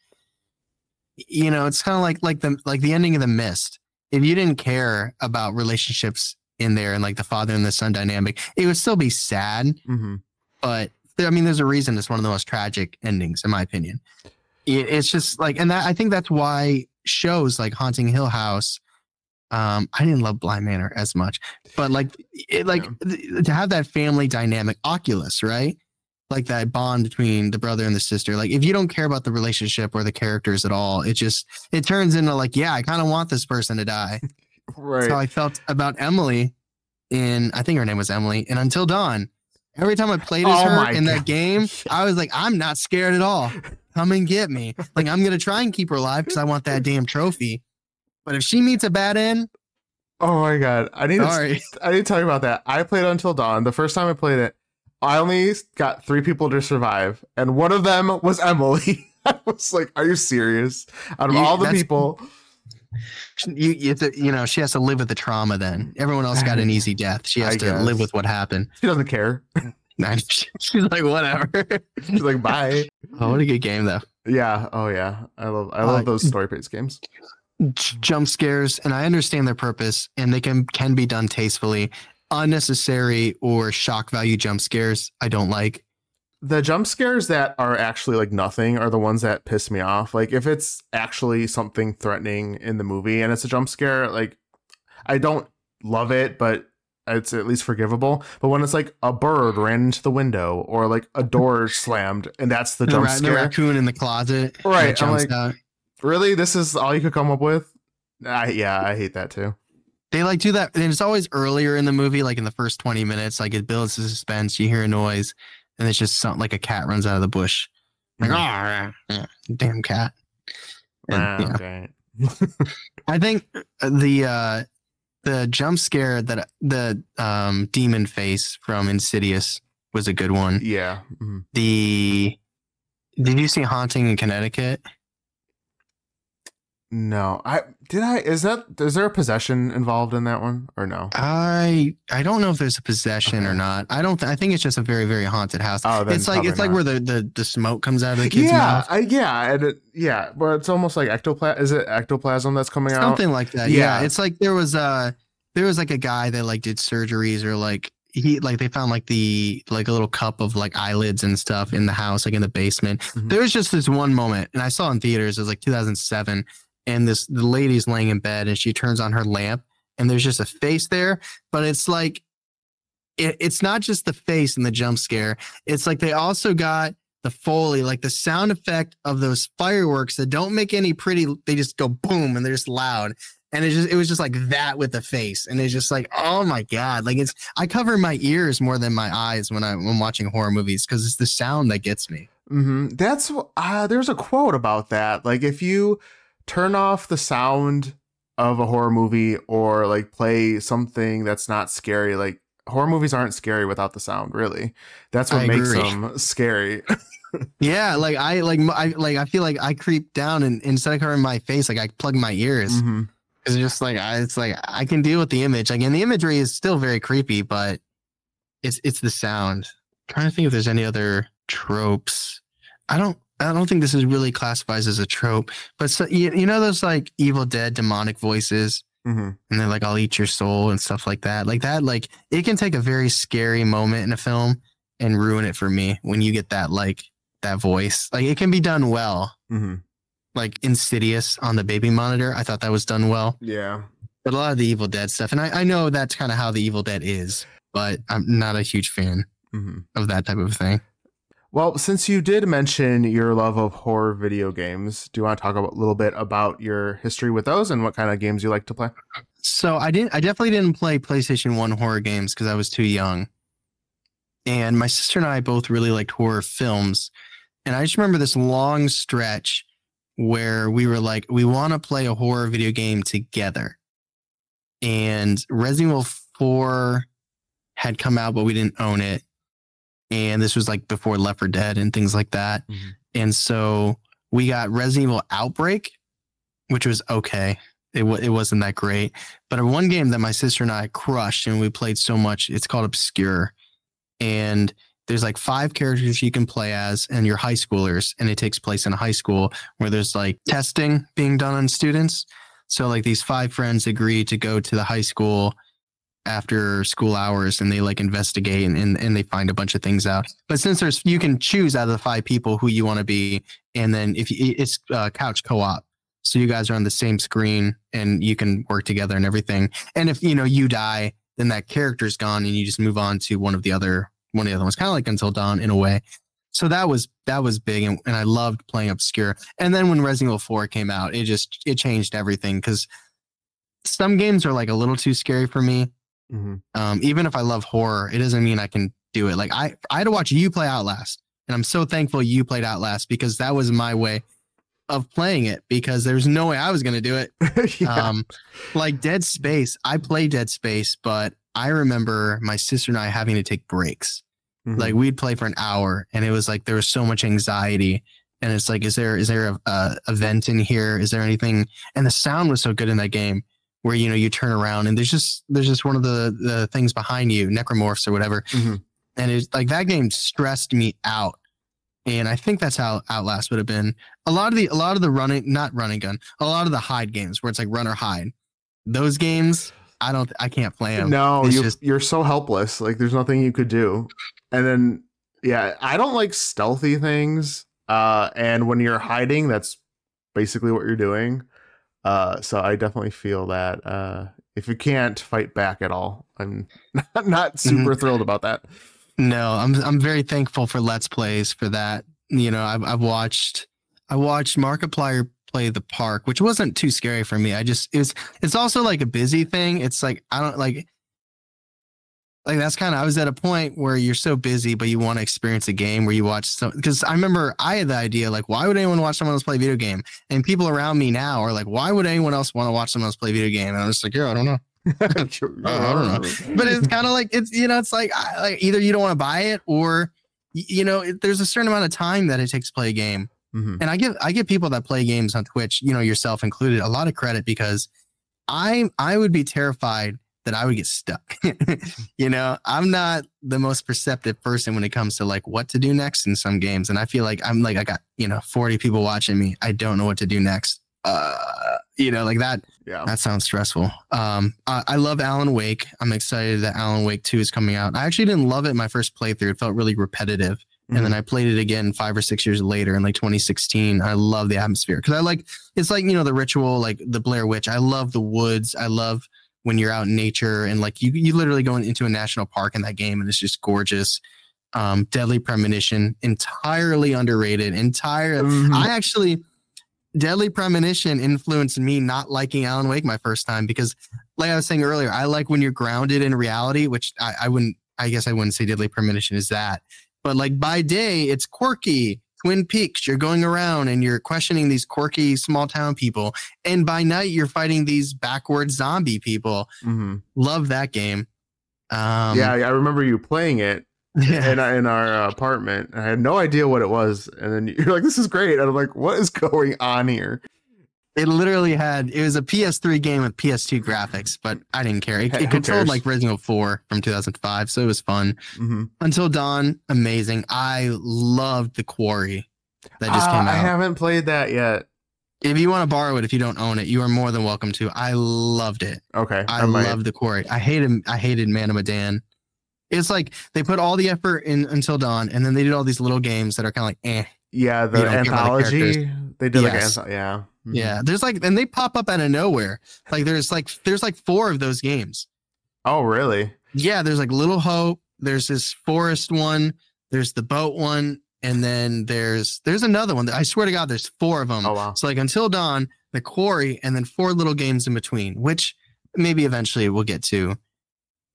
you know it's kind of like like the like the ending of the mist if you didn't care about relationships in there and like the father and the son dynamic, it would still be sad. Mm-hmm. But I mean, there's a reason it's one of the most tragic endings, in my opinion. It, it's just like, and that I think that's why shows like Haunting Hill House. Um, I didn't love Bly Manor as much, but like, it, like yeah. to have that family dynamic, Oculus, right? Like that bond between the brother and the sister. Like if you don't care about the relationship or the characters at all, it just it turns into like, yeah, I kind of want this person to die. Right. So I felt about Emily in I think her name was Emily and Until Dawn. Every time I played as oh her in God. that game, I was like, I'm not scared at all. Come and get me. Like I'm gonna try and keep her alive because I want that damn trophy. But if she meets a bad end, Oh my god! I need Sorry. to. I need to talk about that. I played Until Dawn. The first time I played it, I only got three people to survive, and one of them was Emily. I was like, "Are you serious?" Out of you, all the people, you you, to, you know she has to live with the trauma. Then everyone else got an easy death. She has I to guess. live with what happened. She doesn't care. She's like, whatever. She's like, bye. Oh, what a good game though. Yeah. Oh yeah. I love I love uh, those story based games. Jump scares, and I understand their purpose, and they can can be done tastefully. Unnecessary or shock value jump scares, I don't like. The jump scares that are actually like nothing are the ones that piss me off. Like if it's actually something threatening in the movie and it's a jump scare, like I don't love it, but it's at least forgivable. But when it's like a bird ran into the window or like a door slammed and that's the, the jump scare, the raccoon in the closet, right? I'm like, out. really? This is all you could come up with? I, yeah, I hate that too. They like do that, and it's always earlier in the movie, like in the first twenty minutes. Like it builds the suspense. You hear a noise, and it's just something like a cat runs out of the bush. Like, oh, yeah, damn cat. And, wow, okay. I think the uh, the jump scare that the um, demon face from Insidious was a good one. Yeah. Mm-hmm. The did you see Haunting in Connecticut? No, I did. I is that is there a possession involved in that one or no? I I don't know if there's a possession okay. or not. I don't. Th- I think it's just a very very haunted house. Oh, it's like it's not. like where the, the the smoke comes out of the kid's yeah, mouth. I, yeah, and it, yeah, but it's almost like ectoplasm. Is it ectoplasm that's coming Something out? Something like that. Yeah. yeah, it's like there was a there was like a guy that like did surgeries or like he like they found like the like a little cup of like eyelids and stuff in the house like in the basement mm-hmm. there was just this one moment and i saw in theaters it was like 2007 and this the lady's laying in bed and she turns on her lamp and there's just a face there but it's like it, it's not just the face and the jump scare. It's like they also got the foley like the sound effect of those fireworks that don't make any pretty they just go boom and they're just loud. And it just it was just like that with the face. And it's just like oh my god. Like it's i cover my ears more than my eyes when i'm, when watching horror movies because it's the sound that gets me. Mm-hmm. that's uh, there's a quote about that. Like if you turn off the sound of a horror movie or like play something that's not scary. Like horror movies aren't scary without the sound really. That's what I makes agree. them scary. Yeah like i like i like i feel like i creep down and instead of covering my face like i plug my ears. Mm-hmm. it's just like I, it's like i can deal with the image. Like and the imagery is still very creepy but it's it's the sound. I'm trying to think if there's any other tropes. I don't I don't think this is really classifies as a trope, but so, you, you know those like Evil Dead demonic voices, mm-hmm. and they're like, "I'll eat your soul" and stuff like that. Like that, like it can take a very scary moment in a film and ruin it for me when you get that like that voice. Like it can be done well, mm-hmm. like Insidious on the baby monitor. I thought that was done well. Yeah, but a lot of the Evil Dead stuff, and I, I know that's kind of how the Evil Dead is, but I'm not a huge fan mm-hmm. of that type of thing. Well, since you did mention your love of horror video games, do you want to talk a little bit about your history with those and what kind of games you like to play? So I didn't. I definitely didn't play PlayStation One horror games because I was too young. And my sister and I both really liked horror films, and I just remember this long stretch where we were like, we want to play a horror video game together. And Resident Evil Four had come out, but we didn't own it and this was like before Left 4 Dead and things like that. Mm-hmm. And so we got Resident Evil Outbreak, which was okay. It, w- it wasn't that great, but one game that my sister and I crushed and we played so much. It's called Obscure, and there's like five characters you can play as, and you're high schoolers, and it takes place in a high school where there's like testing being done on students. So like these five friends agree to go to the high school after school hours and they like investigate and, and, and, they find a bunch of things out. But since there's, you can choose out of the five people who you want to be. And then if you, it's uh, couch co-op. So you guys are on the same screen and you can work together and everything. And if, you know, you die, then that character's gone and you just move on to one of the other, one of the other ones, kind of like Until Dawn in a way. So that was, that was big. And, and I loved playing Obscure. And then when Resident Evil 4 came out, it just, it changed everything because some games are like a little too scary for me Mm-hmm. Um, even if I love horror, it doesn't mean I can do it. Like I, I had to watch you play Outlast, and I'm so thankful you played Outlast because that was my way. of playing it because there's no way I was going to do it. yeah. Um, like Dead Space, I play Dead Space, but I remember my sister and I having to take breaks. Mm-hmm. Like we'd play for an hour, and it was like there was so much anxiety. And it's like, is there is there a, a, a vent in here? Is there anything? And the sound was so good in that game where you know you turn around and there's just there's just one of the the things behind you, necromorphs or whatever. Mm-hmm. And it's like that game stressed me out and I think that's how Outlast would have been. A lot of the a lot of the running not running gun, a lot of the hide games where it's like run or hide. Those games, I don't I can't play them. No, you just, you're so helpless. Like there's nothing you could do. And then yeah, I don't like stealthy things. Uh and when you're hiding, that's basically what you're doing. Uh so I definitely feel that uh if you can't fight back at all, I'm not, not super mm-hmm. thrilled about that. No, I'm I'm very thankful for Let's Plays for that. You know, I've I've watched I watched Markiplier play the park, which wasn't too scary for me. I just it's it's also like a busy thing. It's like I don't like like that's kind of I was at a point where you're so busy, but you want to experience a game where you watch some because I remember I had the idea like why would anyone watch someone else play video game? And people around me now are like, why would anyone else want to watch someone else play video game? And I'm just like, yeah, I don't know. I don't know. But it's kind of like it's you know it's like, like either you don't want to buy it or you know it, there's a certain amount of time that it takes to play a game. Mm-hmm. And I give I give people that play games on Twitch, you know yourself included, a lot of credit because I I would be terrified that I would get stuck. you know, I'm not the most perceptive person when it comes to like what to do next in some games, and I feel like I'm like I got you know 40 people watching me. I don't know what to do next. Uh, you know, like that. Yeah, that sounds stressful. Um, I, I, love Alan Wake. I'm excited that Alan Wake Two is coming out. I actually didn't love it my first playthrough. It felt really repetitive. Mm-hmm. And then mm-hmm. I played it again five or six years later in like 2016. I love the atmosphere because I like it's like you know the ritual, like the Blair Witch. I love the woods. I love when you're out in nature and like you you literally go into a national park in that game and it's just gorgeous. Um, Deadly Premonition, entirely underrated. Entire. Mm-hmm. I actually Deadly Premonition influenced me not liking Alan Wake my first time because, like I was saying earlier, I like when you're grounded in reality, which I, I wouldn't, I guess I wouldn't say Deadly Premonition is that. But like by day, it's quirky, Twin Peaks. You're going around and you're questioning these quirky small town people. And by night, you're fighting these backward zombie people. Mm-hmm. Love that game. Um, yeah, I remember you playing it yeah. in, in our apartment. I had no idea what it was. And then you're like, this is great. And I'm like, what is going on here? It literally had, it was a PS3 game with PS2 graphics, but I didn't care. It, it controlled like Resident 4 from 2005. So it was fun. Mm-hmm. Until Dawn, amazing. I loved The Quarry that just uh, came out. I haven't played that yet. If you want to borrow it, if you don't own it, you are more than welcome to. I loved it. Okay. I, I loved The Quarry. I hated, I hated Man of Medan. It's like they put all the effort in until dawn, and then they did all these little games that are kind of like eh. Yeah, the anthology. The they did yes. like yeah. Mm-hmm. Yeah, there's like, and they pop up out of nowhere. Like there's like there's like four of those games. Oh, really? Yeah, there's like Little Hope. There's this forest one. There's the boat one, and then there's there's another one. I swear to God, there's four of them. Oh wow! So like Until Dawn, the Quarry, and then four little games in between, which maybe eventually we'll get to.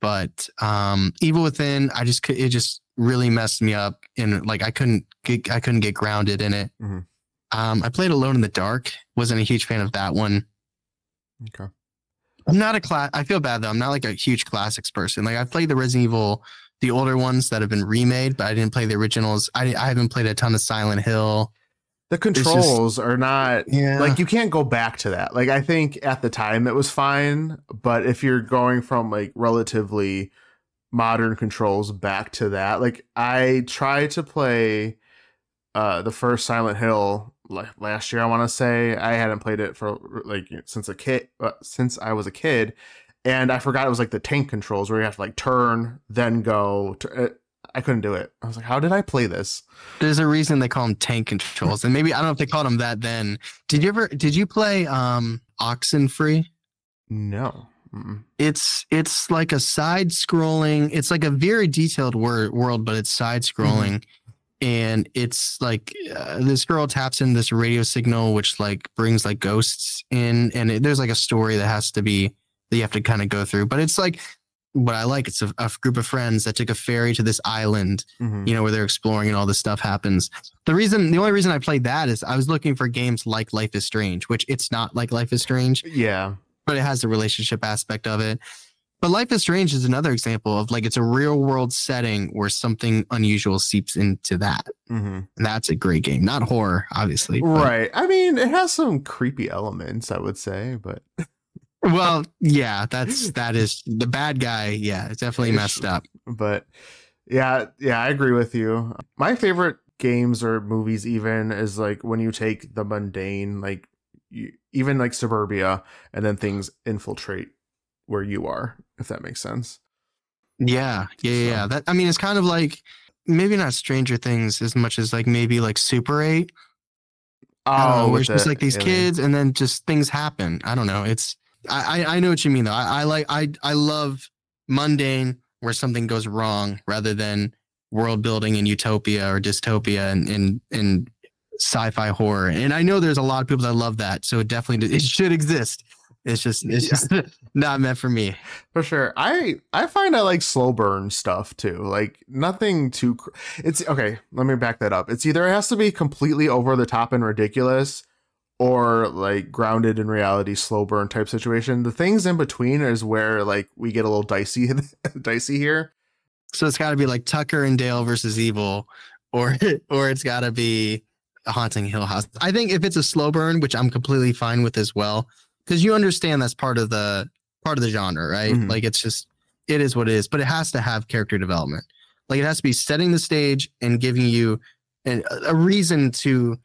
But um, Evil Within, I just could it just really messed me up, and like I couldn't get I couldn't get grounded in it. Mm-hmm. Um, I played Alone in the Dark. wasn't a huge fan of that one. Okay. I'm not a class. I feel bad though. I'm not like a huge classics person. Like I've played the Resident Evil, the older ones that have been remade, but I didn't play the originals. I I haven't played a ton of Silent Hill the controls just, are not yeah. like you can't go back to that. Like I think at the time it was fine, but if you're going from like relatively modern controls back to that, like I tried to play uh the first Silent Hill last year I want to say. I hadn't played it for like since a kid uh, since I was a kid and I forgot it was like the tank controls where you have to like turn then go to, uh, I couldn't do it. I was like, how did I play this? There's a reason they call them tank controls, and maybe I don't know if they called them that then. Did you ever? Did you play um Oxenfree? No. Mm-mm. It's it's like a side scrolling. It's like a very detailed wor- world, but it's side scrolling. Mm-hmm and it's like uh, this girl taps in this radio signal which like brings like ghosts in and it, there's like a story that has to be that you have to kind of go through but it's like what I like. It's a, a, group of friends that took a ferry to this island, mm-hmm. you know, where they're exploring and all this stuff happens. The reason, the only reason I played that is I was looking for games like Life is Strange, which it's not like Life is Strange. Yeah. But it has the relationship aspect of it. But Life is Strange is another example of like it's a real world setting where something unusual seeps into that. Mm-hmm. And that's a great game. Not horror, obviously. Right. I mean, it has some creepy elements, I would say, but. well, yeah, that's that is the bad guy. Yeah, it's definitely messed up. But yeah, yeah, I agree with you. My favorite games or movies even is like when you take the mundane, like you, even like suburbia, and then things infiltrate where you are, if that makes sense. Yeah, yeah, so. yeah. That I mean, it's kind of like maybe not Stranger Things as much as like maybe like Super Eight. Oh, know, where it's just like these alien. kids, and then just things happen. I don't know. It's I, I know what you mean though. I, I like I I love mundane where something goes wrong rather than world building in utopia or dystopia and in in sci-fi horror. And I know there's a lot of people that love that, so it definitely it should exist. It's just it's just not meant for me. For sure. I I find I like slow burn stuff too. Like nothing too cr- It's okay, let me back that up. It's either it has to be completely over the top and ridiculous or like grounded in reality slow burn type situation. The things in between is where like we get a little dicey dicey here. So it's got to be like Tucker and Dale versus Evil or or it's got to be a Haunting Hill House. I think if it's a slow burn, which I'm completely fine with as well, cuz you understand that's part of the part of the genre, right? Mm-hmm. Like it's just it is what it is, but it has to have character development. Like it has to be setting the stage and giving you an, a reason to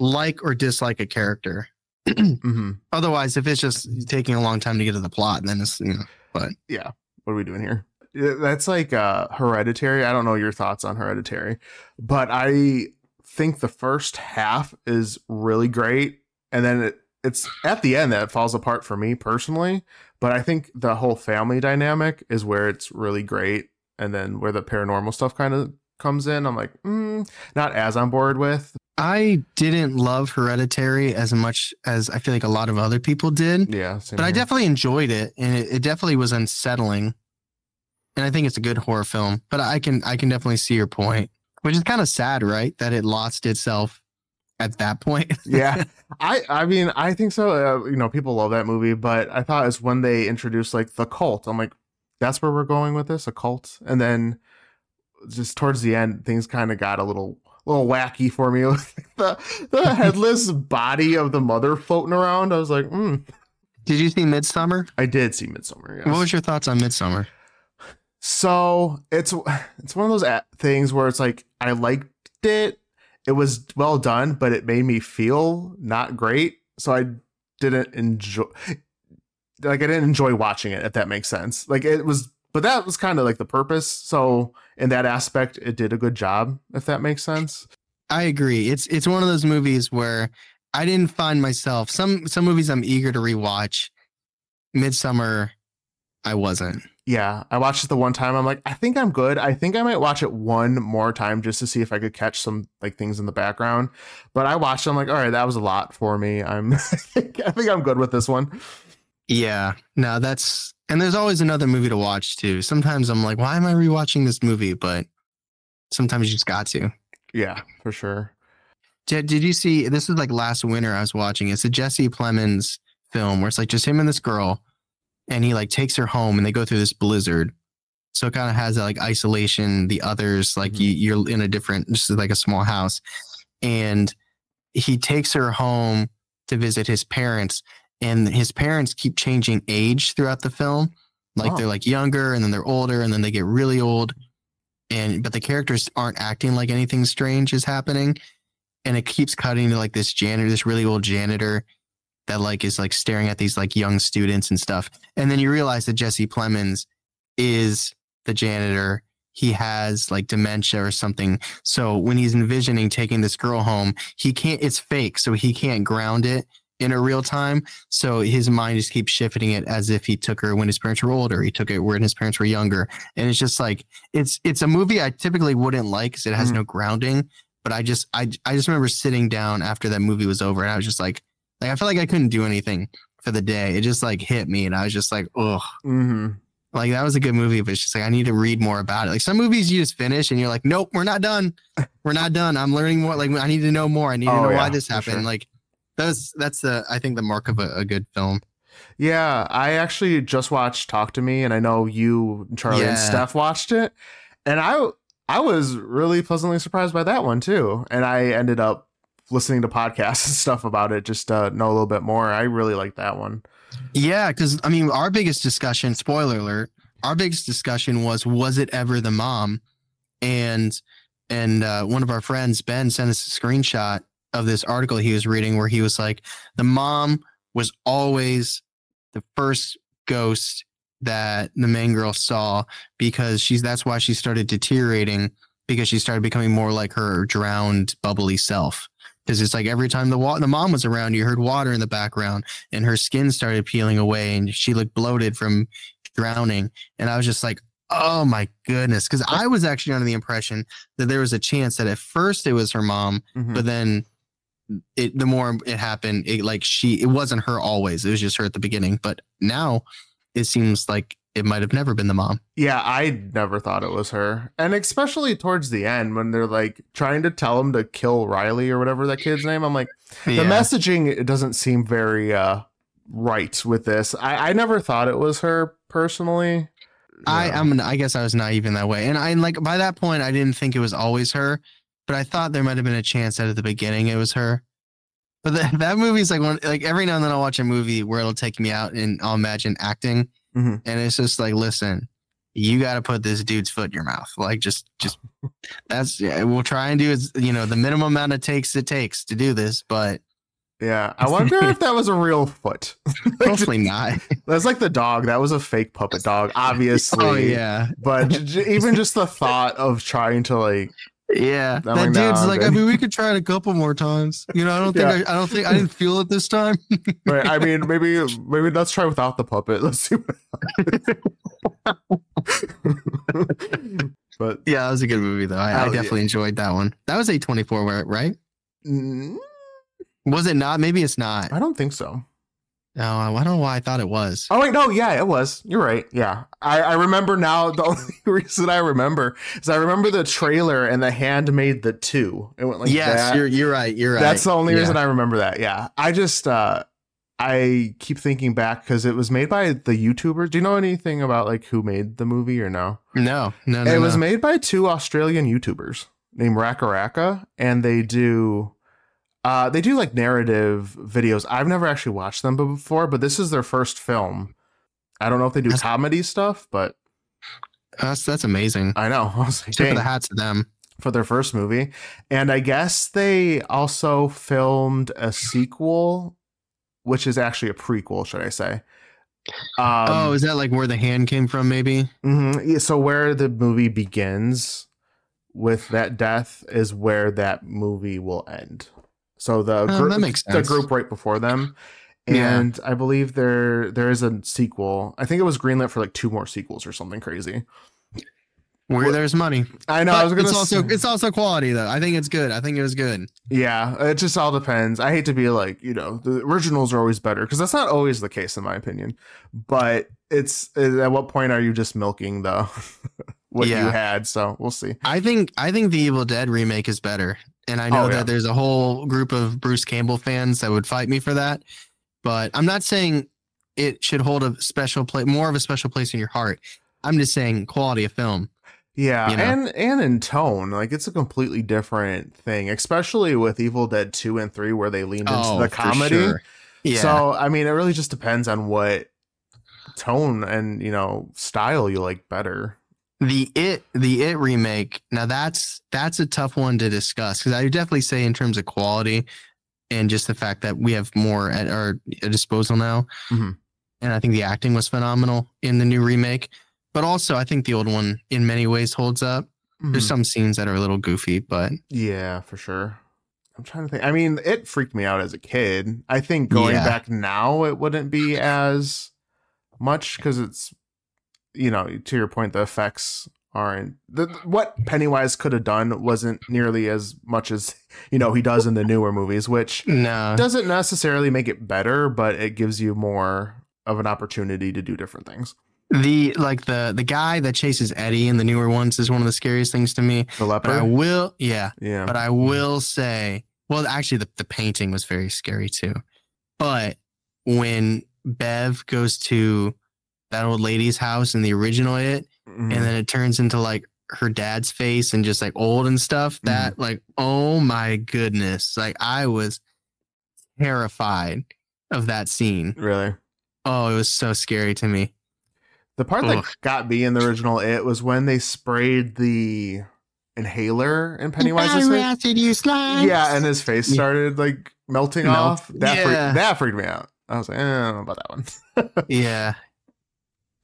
like or dislike a character. mm-hmm. Otherwise, if it's just taking a long time to get to the plot, then it's you know. But yeah, what are we doing here? That's like uh, Hereditary. I don't know your thoughts on Hereditary, but I think the first half is really great, and then it, it's at the end that it falls apart for me personally. But I think the whole family dynamic is where it's really great, and then where the paranormal stuff kind of comes in, I'm like, mm, not as on board with. I didn't love Hereditary as much as I feel like a lot of other people did. Yeah, but here. I definitely enjoyed it, and it, it, definitely was unsettling. And I think it's a good horror film. But I can I can definitely see your point, which is kind of sad, right? That it lost itself at that point. yeah, I I mean I think so. Uh, you know, people love that movie, but I thought it's when they introduced like the cult. I'm like, that's where we're going with this, a cult, and then just towards the end, things kind of got a little little wacky for me. the the headless body of the mother floating around. I was like, hmm. Did you see Midsommar? I did see Midsommar. Yes. What was your thoughts on Midsommar? So it's it's one of those things where it's like I liked it. It was well done, but it made me feel not great. So I didn't enjoy. Like I didn't enjoy watching it. If that makes sense. Like it was but that was kind of like the purpose. So in that aspect, it did a good job, if that makes sense. I agree. It's it's one of those movies where I didn't find myself some some movies I'm eager to rewatch. Midsommar I wasn't. Yeah, I watched it the one time. I'm like, I think I'm good. I think I might watch it one more time just to see if I could catch some like things in the background. But I watched. It, I'm like, all right, that was a lot for me. I'm, I think, I think I'm good with this one. Yeah, no, that's and there's always another movie to watch too. Sometimes I'm like, why am I rewatching this movie? But sometimes you just got to. Yeah, for sure. Did, did you see this is like last winter I was watching. It's a Jesse Plemons film where it's like just him and this girl and he like takes her home and they go through this blizzard. So it kind of has that like isolation, the others, like mm-hmm. you, you're in a different, just like a small house. And he takes her home to visit his parents and his parents keep changing age throughout the film. Like oh. they're like younger and then they're older and then they get really old. And but the characters aren't acting like anything strange is happening. And it keeps cutting to like this janitor, this really old janitor that like is like staring at these like young students and stuff. And then you realize that Jesse Plemons is the janitor. He has like dementia or something. So when he's envisioning taking this girl home, he can't, it's fake. So he can't ground it in a real time. So his mind just keeps shifting it as if he took her when his parents were older. He took it when his parents were younger. And it's just like it's it's a movie I typically wouldn't like because it has mm. no grounding. But I just I I just remember sitting down after that movie was over and I was just like like I felt like I couldn't do anything for the day. It just like hit me and I was just like, oh. Mm-hmm. Like that was a good movie, but it's just like I need to read more about it. Like some movies you just finish and you're like, nope, we're not done. We're not done. I'm learning more. Like I need to know more. I need to Oh, know yeah, why this happened. sure. Like that's that's the I think the mark of a, a good film. Yeah, I actually just watched Talk to Me, and I know you, Charlie, and Steph watched it, and I I was really pleasantly surprised by that one too. And I ended up listening to podcasts and stuff about it just to know a little bit more. I really like that one. Yeah, because I mean, our biggest discussion, spoiler alert, our biggest discussion was was it ever the mom? And and uh, one of our friends, Ben, sent us a screenshot of this article he was reading where he was like, the mom was always the first ghost that the main girl saw because she's that's why she started deteriorating because she started becoming more like her drowned bubbly self because it's like every time the wa- the mom was around you heard water in the background and her skin started peeling away and she looked bloated from drowning. And i was just like oh my goodness. Because i was actually under the impression that there was a chance that at first it was her mom Mhm. but then it the more it happened it like she it wasn't her always. It was just her at the beginning. But now it seems like it might have never been the mom Yeah, I never thought it was her. And especially towards the end when they're like trying to tell him to kill Riley or whatever that kid's name. I'm like, the messaging it doesn't seem very uh right with this. I, I never thought it was her personally. I I'm I guess I was naive in that way, and I like by that point I didn't think it was always her, but I thought there might have been a chance that at the beginning it was her. But the, that movie's like one like every now and then I'll watch a movie where it'll take me out and I'll imagine acting, Mhm. and it's just like listen, you got to put this dude's foot in your mouth, like just just that's yeah, we'll try and do is you know the minimum amount of takes it takes to do this, but Yeah, I wonder if that was a real foot. hopefully not. That's like the dog. That was a fake puppet dog, obviously. oh yeah, But even just the thought of trying to like, Yeah, Dumbing that dude's down, like. I mean, we could try it a couple more times. You know, I don't think. Yeah. I, I don't think I didn't feel it this time. right, I mean, maybe maybe let's try without the puppet. Let's see. What but yeah, that was a good movie though. I, I Oh, yeah. definitely enjoyed that one. That was a twenty four, right? mm, Was it not? Maybe it's not. I don't think so. No, I don't know why I thought it was. Oh wait, no, yeah, it was. You're right. Yeah, I, I remember now. The only reason I remember is I remember the trailer and the hand made the two. It went like yes, that. you're you're right. You're right. That's the only Yeah. reason I remember that. Yeah, I just uh I keep thinking back because it was made by the YouTuber. Do you know anything about like who made the movie or no? No, no, no. it was made by two Australian YouTubers named RackaRacka, and they do uh they do like narrative videos. I've never actually watched them before, but this is their first film. I don't know if they do That's- comedy stuff, but That's that's amazing. I know. I was like, Tip of the hat to them. for their first movie. And I guess they also filmed a sequel, which is actually a prequel, should I say? Um, oh, is that like where the hand came from? Maybe. mhm. Yeah, so where the movie begins with that death is where that movie will end. So the Oh, group, the group right before them, Yeah. and I believe there there is a sequel. I think it was greenlit for like two more sequels or something crazy. Where there's money. I know. But I was gonna it's also say- it's also quality though. I think it's good. I think it was good. Yeah, it just all depends. I hate to be like, you know, the originals are always better because that's not always the case in my opinion. But it's at what point are you just milking the what you had? So we'll see. I think I think the Evil Dead remake is better. And I know Oh, that yeah. there's a whole group of Bruce Campbell fans that would fight me for that. But I'm not saying it should hold a special place more of a special place in your heart. I'm just saying quality of film. Yeah, You know? and and in tone, like it's a completely different thing, especially with Evil Dead two and three, where they leaned into oh, the Oh, for comedy. sure. Yeah. So I mean, it really just depends on what tone and you know style you like better. The it the it remake now that's that's a tough one to discuss because i would definitely say in terms of quality and just the fact that we have more at our disposal now Mhm. and i think the acting was phenomenal in the new remake but also i think the old one in many ways holds up there's Mhm. some scenes that are a little goofy but Yeah, for sure. I'm trying to think. I mean, it freaked me out as a kid. I think going Yeah. back now, it wouldn't be as much because it's, you know, to your point, the effects aren't the mm-hmm. what Pennywise could have done wasn't nearly as much as you know he does in the newer movies, which no doesn't necessarily make it better, but it gives you more of an opportunity to do different things. The like the the guy that chases Eddie in the newer ones is one of the scariest things to me. The leper. But I will, yeah. yeah. But I will say, well, actually, the, the painting was very scary too. But when Bev goes to that old lady's house in the original it, Mhm. and then it turns into like her dad's face and just like old and stuff, that like, oh my goodness. Like I was terrified of that scene. really. Oh, it was so scary to me. The part Ugh. that got me in the original it was when they sprayed the inhaler in Pennywise's face. Yeah, and his face started like melting Melt- off. That Yeah. freaked, that freaked me out. I was like, eh, I don't know about that one. yeah.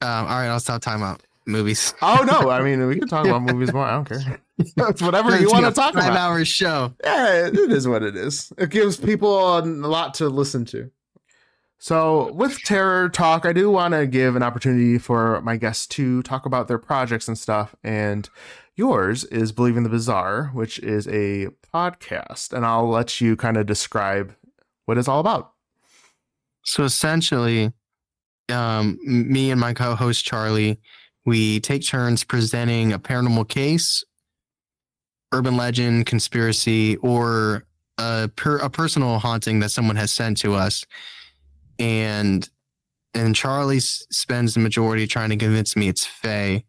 Um, all right, I'll stop talking about movies. oh no, I mean we can talk about movies more. I don't care. it's whatever you want to talk Five about. hour show. Yeah, it is what it is. It gives people a lot to listen to. So, with Terror Talk, I do want to give an opportunity for my guests to talk about their projects and stuff. And yours is Believing the Bizarre, which is a podcast. And I'll let you kind of describe what it's all about. So essentially, um, me and my co-host Charlie, we take turns presenting a paranormal case, urban legend, conspiracy, or a per- a personal haunting that someone has sent to us, and and Charlie s- spends the majority trying to convince me it's Faye.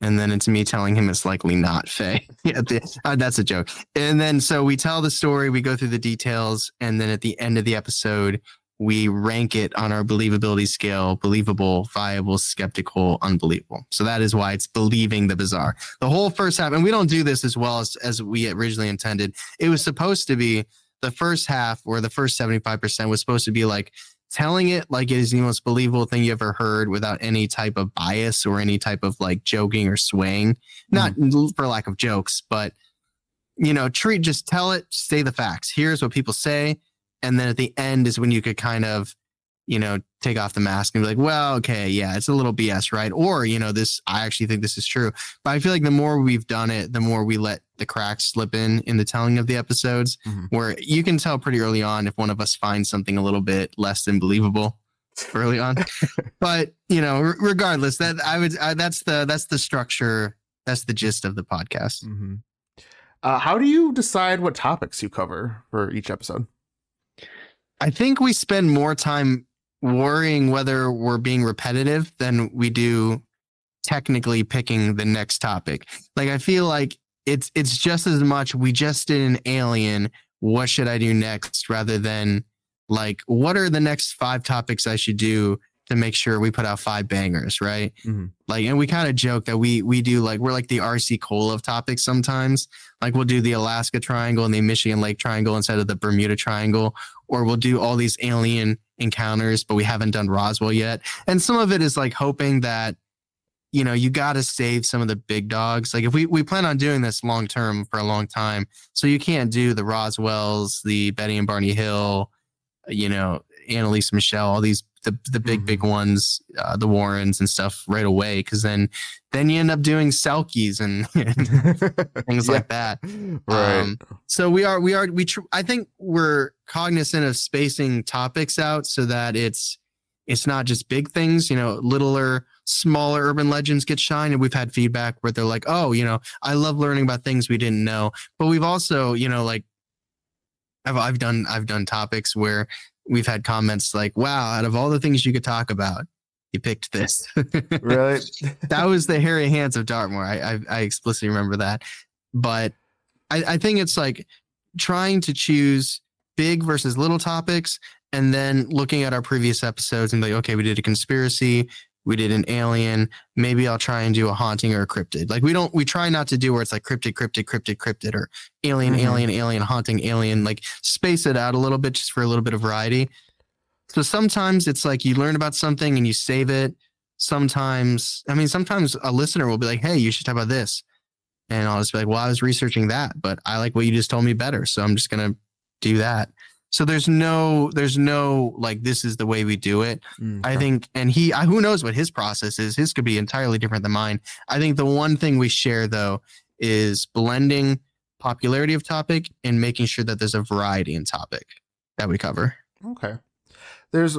And then it's me telling him it's likely not Faye. the- uh, that's a joke. And then so we tell the story, we go through the details, and then at the end of the episode, we rank it on our believability scale believable, viable, skeptical, unbelievable. So that is why it's believing the bizarre. The whole first half, and we don't do this as well as, as we originally intended. It was supposed to be the first half, or the first 75% was supposed to be like telling it like it is the most believable thing you ever heard without any type of bias or any type of like joking or swaying. Hmm. Not for lack of jokes, but you know, treat just tell it, say the facts. Here's what people say and then at the end is when you could kind of you know take off the mask and be like well okay yeah it's a little bs right or you know this i actually think this is true but i feel like the more we've done it the more we let the cracks slip in in the telling of the episodes Mhm. where you can tell pretty early on if one of us finds something a little bit less than believable early on but you know r- regardless that i would I, that's the that's the structure that's the gist of the podcast Mhm. Uh, how do you decide what topics you cover for each episode? I think we spend more time worrying whether we're being repetitive than we do technically picking the next topic. Like I feel like it's it's just as much we just did an alien, what should I do next rather than like what are the next five topics I should do to make sure we put out five bangers, right? Mhm. Like and we kind of joke that we we do like we're like the RC Cola of topics sometimes. Like we'll do the Alaska Triangle and the Michigan Lake Triangle instead of the Bermuda Triangle or we'll do all these alien encounters, but we haven't done Roswell yet. And some of it is like hoping that, you know, you got to save some of the big dogs. Like if we, we plan on doing this long term for a long time, so you can't do the Roswells, the Betty and Barney Hill, you know, Anneliese Michel, all these the the big big ones, uh, the Warrens and stuff right away, because then then you end up doing Selkies and, and things Yeah. like that. Right. Um, so we are we are we tr- I think we're cognizant of spacing topics out so that it's it's not just big things, you know, littler, smaller urban legends get shine. And we've had feedback where they're like, oh, you know, I love learning about things we didn't know. But we've also, you know, like I've I've done I've done topics where we've had comments like, wow, out of all the things you could talk about, you picked this. really? that was the hairy hands of Dartmoor. I, I I explicitly remember that. But I, I think it's like trying to choose big versus little topics and then looking at our previous episodes and be like, okay, we did a conspiracy, we did an alien, maybe I'll try and do a haunting or a cryptid. Like we don't we try not to do where it's like cryptid, cryptid, cryptid, cryptid, or alien, Mhm. alien, alien, haunting, alien, like space it out a little bit just for a little bit of variety. So sometimes it's like you learn about something and you save it sometimes i mean sometimes a listener will be like hey you should talk about this and i'll just be like well i was researching that but i like what you just told me better so i'm just gonna do that so there's no there's no like this is the way we do it. Mm, i think and he I, who knows what his process is? His could be entirely different than mine. I think the one thing we share though is blending popularity of topic and making sure that there's a variety in topic that we cover. Okay. there's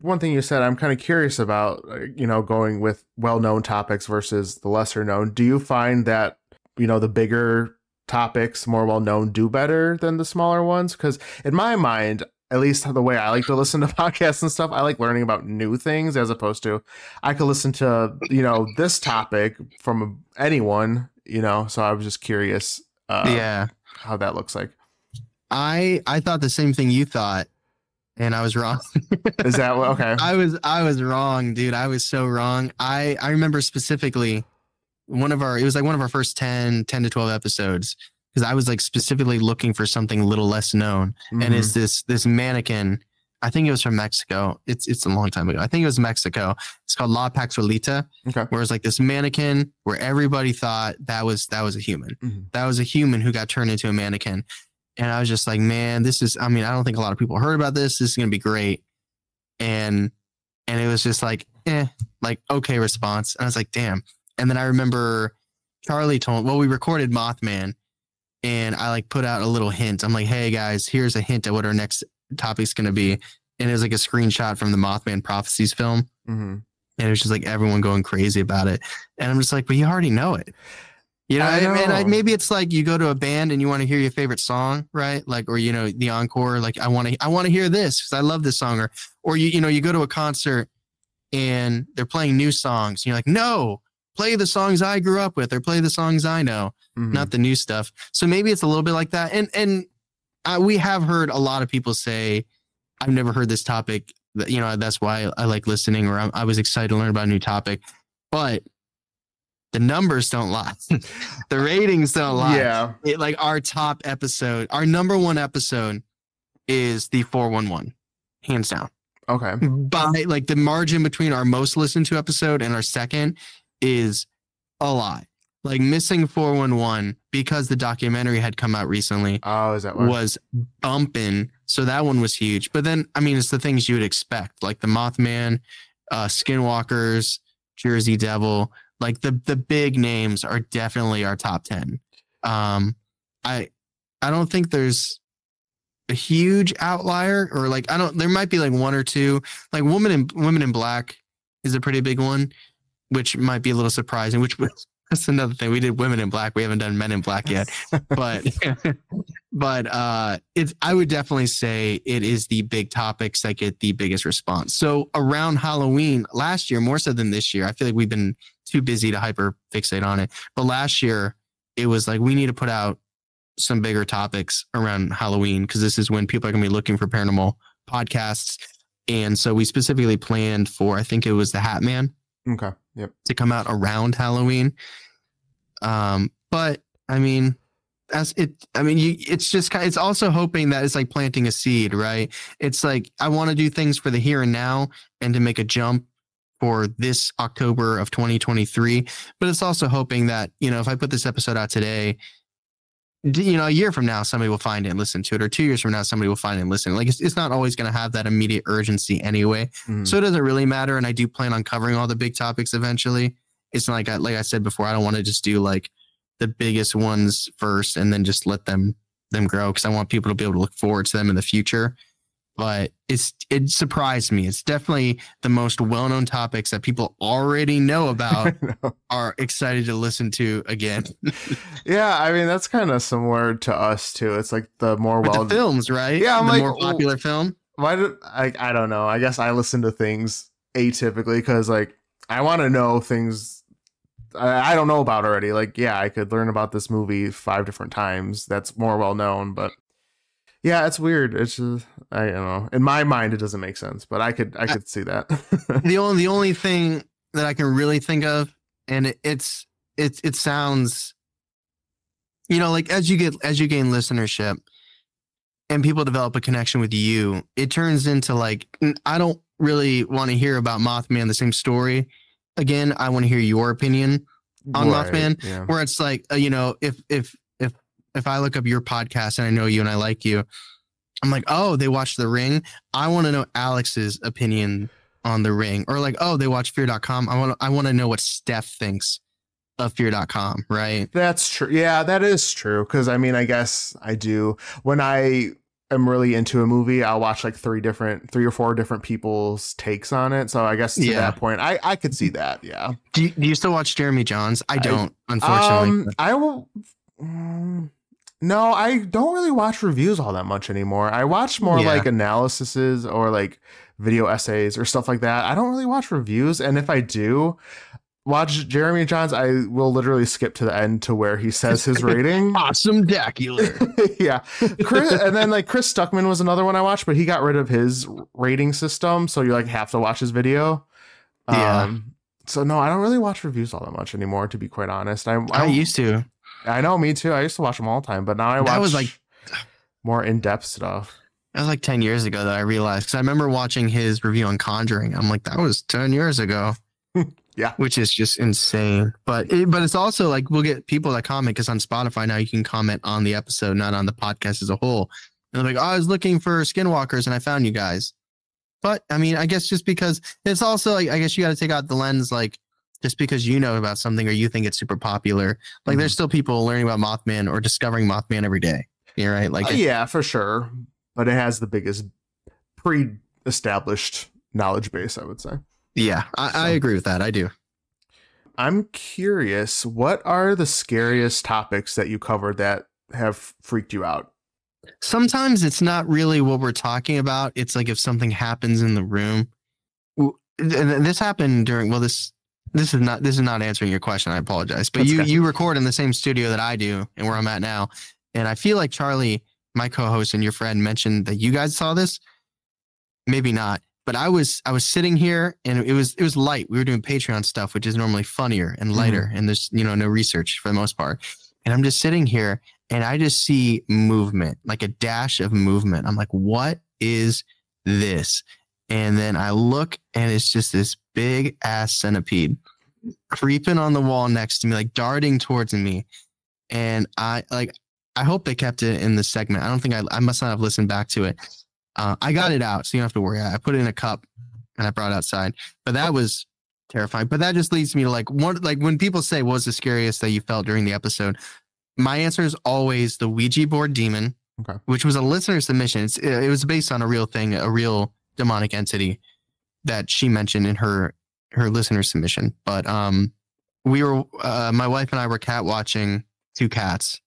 one thing you said I'm kind of curious about, uh, you know, going with well-known topics versus the lesser known. Do you find that, you know, the bigger topics, more well-known do better than the smaller ones? Cuz in my mind, at least the way I like to listen to podcasts and stuff, I like learning about new things as opposed to I could listen to, you know, this topic from anyone, you know, so I was just curious uh, yeah, how that looks like. I I thought the same thing you thought and I was wrong. Is that okay? I was I was wrong, dude. I was so wrong. I I remember specifically one of our it was like one of our first 10 10 to 12 episodes because I was like specifically looking for something a little less known. Mm-hmm. And it's this this mannequin. I think it was from Mexico. It's it's a long time ago. I think it was Mexico. It's called La Pascualita. Okay. Where it's like this mannequin where everybody thought that was that was a human. Mm-hmm. That was a human who got turned into a mannequin. And I was just like, man, this is, I mean, I don't think a lot of people heard about this. This is going to be great. And, and it was just like, eh, like, okay response. And I was like, damn. And then I remember Charlie told, well, we recorded Mothman and I like put out a little hint. I'm like, hey guys, here's a hint at what our next topic's going to be. And it was like a screenshot from the Mothman Prophecies film. Mm-hmm. And it was just like everyone going crazy about it. And I'm just like, but you already know it. You know, I know. and I, maybe it's like you go to a band and you want to hear your favorite song, right? Like, or you know, the encore. Like, I want to, I want to hear this because I love this song. Or, or you, you know, you go to a concert and they're playing new songs. And you're like, no, play the songs I grew up with, or play the songs I know, mm-hmm. not the new stuff. So maybe it's a little bit like that. And and uh, we have heard a lot of people say, I've never heard this topic. You know, that's why I like listening, or I, I was excited to learn about a new topic. But the numbers don't lie. the ratings don't lie. Yeah. It, like our top episode, our number one episode is the 411, hands down. Okay. By like the margin between our most listened to episode and our second is a lot. Like missing 411 because the documentary had come out recently. Oh, is that? Was bumping. So that one was huge. But then, I mean, it's the things you would expect, like the Mothman, uh, Skinwalkers, Jersey Devil like the the big names are definitely our top 10. Um I I don't think there's a huge outlier or like I don't there might be like one or two. Like woman in women in black is a pretty big one, which might be a little surprising, which was that's another thing. We did women in black. We haven't done men in black yet. but but uh it's I would definitely say it is the big topics that get the biggest response. So around Halloween last year, more so than this year, I feel like we've been too busy to hyper fixate on it. But last year, it was like we need to put out some bigger topics around Halloween because this is when people are going to be looking for paranormal podcasts. And so we specifically planned for, I think it was the Hat Man. Okay. Yep. To come out around Halloween. Um, but I mean, as it, I mean, you, it's just kind. It's also hoping that it's like planting a seed, right? It's like I want to do things for the here and now, and to make a jump for this October of 2023. But it's also hoping that, you know, if I put this episode out today, you know, a year from now, somebody will find it and listen to it, or two years from now, somebody will find it and listen. Like it's, it's not always going to have that immediate urgency anyway. Mm. So it doesn't really matter. And I do plan on covering all the big topics eventually. It's like I, like I said before, I don't want to just do like the biggest ones first and then just let them them grow because I want people to be able to look forward to them in the future but it's it surprised me. It's definitely the most well-known topics that people already know about know. are excited to listen to again. yeah, I mean that's kind of similar to us too. It's like the more well known films, right? Yeah, I'm the like more popular film. Why did I? I don't know. I guess I listen to things atypically because like I want to know things I don't know about already. Like, yeah, I could learn about this movie five different times. That's more well known, but yeah, it's weird. It's just I don't know. In my mind, it doesn't make sense, but I could I could I, see that. the only the only thing that I can really think of, and it, it's it it sounds, you know, like as you get as you gain listenership, and people develop a connection with you, it turns into like I don't really want to hear about Mothman the same story again. I want to hear your opinion on right, Mothman, yeah. where it's like uh, you know if if if I look up your podcast and I know you and I like you, I'm like, oh, they watched The Ring. I want to know Alex's opinion on The Ring, or like, oh, they watch Fear.com. I want I want to know what Steph thinks of Fear.com. Right? That's true. Yeah, that is true. Because I mean, I guess I do when I am really into a movie, I'll watch like three different, three or four different people's takes on it. So I guess to yeah. that point, I I could see that. Yeah. Do you, do you still watch Jeremy Jahns? I don't, I, unfortunately. Um, I will. Mm, no, I don't really watch reviews all that much anymore. I watch more yeah. like analyses or like video essays or stuff like that. I don't really watch reviews, and if I do, watch Jeremy Jahns, I will literally skip to the end to where he says his rating. awesometacular. yeah. Chris, and then like Chris Stuckman was another one I watched, but he got rid of his rating system. So you like have to watch his video. Yeah. Um, so no, I don't really watch reviews all that much anymore, to be quite honest. I, I, I used to. I know, me too. I used to watch them all the time, but now I watch that was like more in depth stuff. That was like 10 years ago that I realized because I remember watching his review on Conjuring. I'm like, that was 10 years ago. Yeah, which is just insane. But it, but it's also like we'll get people that comment because on Spotify now you can comment on the episode, not on the podcast as a whole. And they're like, oh, I was looking for skinwalkers and I found you guys. But I mean, I guess just because it's also like I guess you got to take out the lens like just because you know about something or you think it's super popular. Like mm-hmm. there's still people learning about Mothman or discovering Mothman every day. You're right. Like uh, yeah, for sure. But it has the biggest pre-established knowledge base, I would say. Yeah, I, so, I agree with that. I do. I'm curious, what are the scariest topics that you covered that have freaked you out? Sometimes it's not really what we're talking about. It's like if something happens in the room. This happened during well this this is not this is not answering your question. I apologize. But That's you you record in the same studio that I do and where I'm at now. And I feel like Charlie, my co-host and your friend mentioned that you guys saw this. Maybe not but I was I was sitting here and it was it was light. We were doing Patreon stuff, which is normally funnier and mm-hmm. lighter, mm-hmm. and there's you know no research for the most part. And I'm just sitting here and I just see movement, like a dash of movement. I'm like, what is this? And then I look and it's just this big ass centipede creeping on the wall next to me, like darting towards me. And I like I hope they kept it in the segment. I don't think I I must not have listened back to it uh, I got it out, so you don't have to worry. I put it in a cup and I brought it outside. But that was terrifying. But that just leads me to like one like when people say what was the scariest that you felt during the episode, my answer is always the Ouija board demon, okay. which was a listener submission. It's, it was based on a real thing, a real demonic entity that she mentioned in her her listener submission. But um, we were uh, my wife and I were cat watching two cats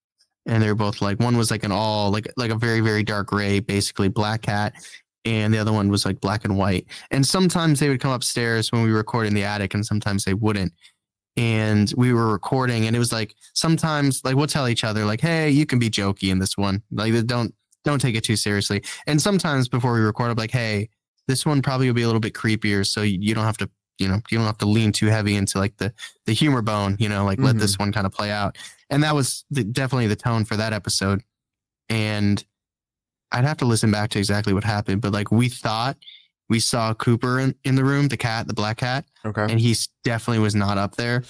and they're both like one was like an all like like a very very dark gray basically black cat and the other one was like black and white. And sometimes they would come upstairs when we record in the attic and sometimes they wouldn't. And we were recording and it was like sometimes like we'll tell each other like hey you can be jokey in this one. Like don't don't take it too seriously. And sometimes before we record i'm like hey this one probably will be a little bit creepier so you don't have to you know you don't have to lean too heavy into like the the humor bone you know like mm-hmm. let this one kind of play out and that was the, definitely the tone for that episode and i'd have to listen back to exactly what happened but like we thought we saw cooper in, in the room the cat the black cat okay and he definitely was not up there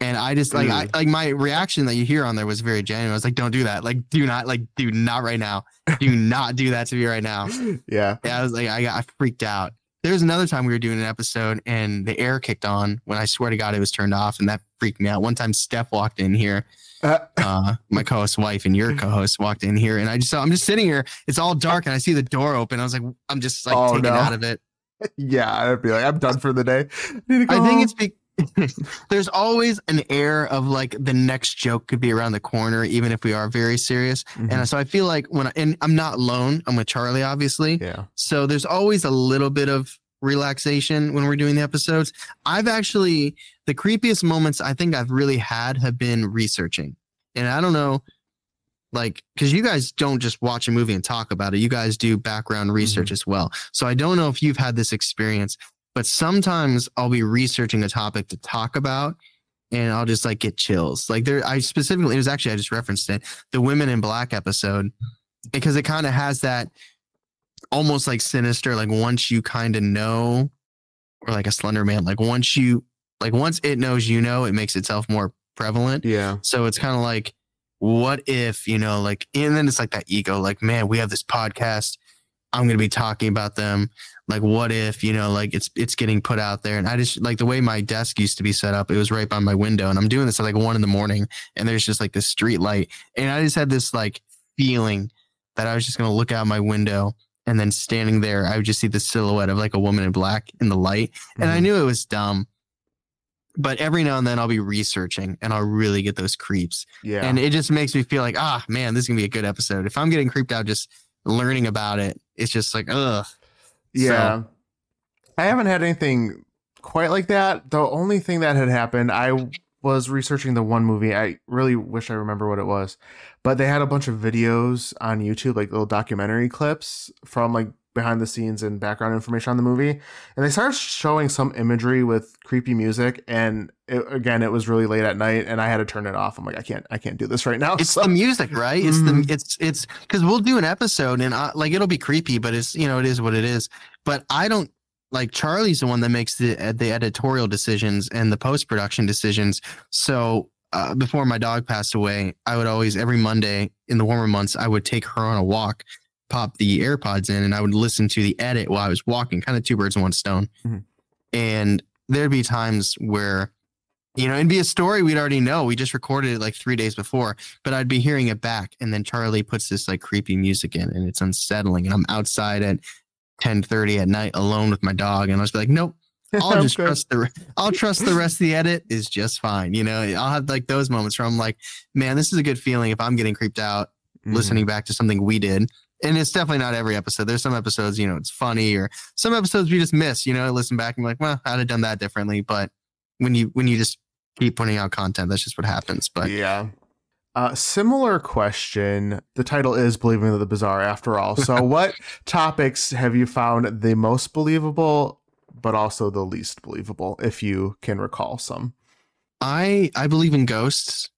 and I just like I like my reaction that you hear on there was very genuine. I was like, "Don't do that! Like, do not like do not right now. Do not do that to me right now." Yeah, yeah. I was like, I got I freaked out. There was another time we were doing an episode and the air kicked on when I swear to God it was turned off and that freaked me out. One time Steph walked in here, uh, uh, my co-host wife and your co-host walked in here and I just saw I'm just sitting here. It's all dark and I see the door open. I was like, I'm just like oh, taken no. out of it. Yeah, I'd be like, I'm done for the day. I, I think it's be- there's always an air of like the next joke could be around the corner, even if we are very serious. Mm-hmm. And so I feel like when I, and I'm not alone, I'm with Charlie, obviously. Yeah. So there's always a little bit of relaxation when we're doing the episodes. I've actually, the creepiest moments I think I've really had have been researching. And I don't know, like, because you guys don't just watch a movie and talk about it, you guys do background research mm-hmm. as well. So I don't know if you've had this experience but sometimes I'll be researching a topic to talk about and I'll just like get chills. Like there, I specifically, it was actually, I just referenced it, the Women in Black episode, because it kind of has that almost like sinister, like once you kind of know, or like a Slender Man, like once you, like once it knows you know, it makes itself more prevalent. Yeah. So it's kind of like, what if, you know, like, and then it's like that ego, like, man, we have this podcast. I'm going to be talking about them like what if you know like it's it's getting put out there and i just like the way my desk used to be set up it was right by my window and i'm doing this at like one in the morning and there's just like this street light and i just had this like feeling that I was just going to look out my window and then standing there, I would just see the silhouette of like a woman in black in the light. And mm-hmm. I knew it was dumb. But every now and then I'll be researching and I'll really get those creeps. Yeah. And it just makes me feel like, ah, man, this is gonna be a good episode. If I'm getting creeped out just learning about it, it's just like, ugh. Yeah. So, I haven't had anything quite like that. The only thing that had happened, I was researching the one movie. I really wish I remember what it was, but they had a bunch of videos on YouTube, like little documentary clips from like behind the scenes and background information on the movie. And they started showing some imagery with creepy music. And it, again, it was really late at night, and I had to turn it off. I'm like, I can't, I can't do this right now. It's so. the music, right? It's mm-hmm. the, it's, it's because we'll do an episode, and I, like it'll be creepy, but it's, you know, it is what it is. But I don't like Charlie's the one that makes the the editorial decisions and the post production decisions. So uh, before my dog passed away, I would always every Monday in the warmer months I would take her on a walk, pop the AirPods in, and I would listen to the edit while I was walking. Kind of two birds one stone. Mm-hmm. And there'd be times where you know, it'd be a story we'd already know. We just recorded it like three days before, but I'd be hearing it back. And then Charlie puts this like creepy music in and it's unsettling. And I'm outside at 10:30 at night alone with my dog, and I was like, nope. I'll just trust the I'll trust the rest of the edit is just fine. You know, I'll have like those moments where I'm like, man, this is a good feeling if I'm getting creeped out mm-hmm. listening back to something we did. And it's definitely not every episode. There's some episodes, you know, it's funny or some episodes we just miss, you know, listen back and like, well, I'd have done that differently. But when you when you just keep putting out content, that's just what happens. But yeah. Uh, similar question. The title is Believing in the Bizarre after all. So, what topics have you found the most believable, but also the least believable, if you can recall some? I I believe in ghosts.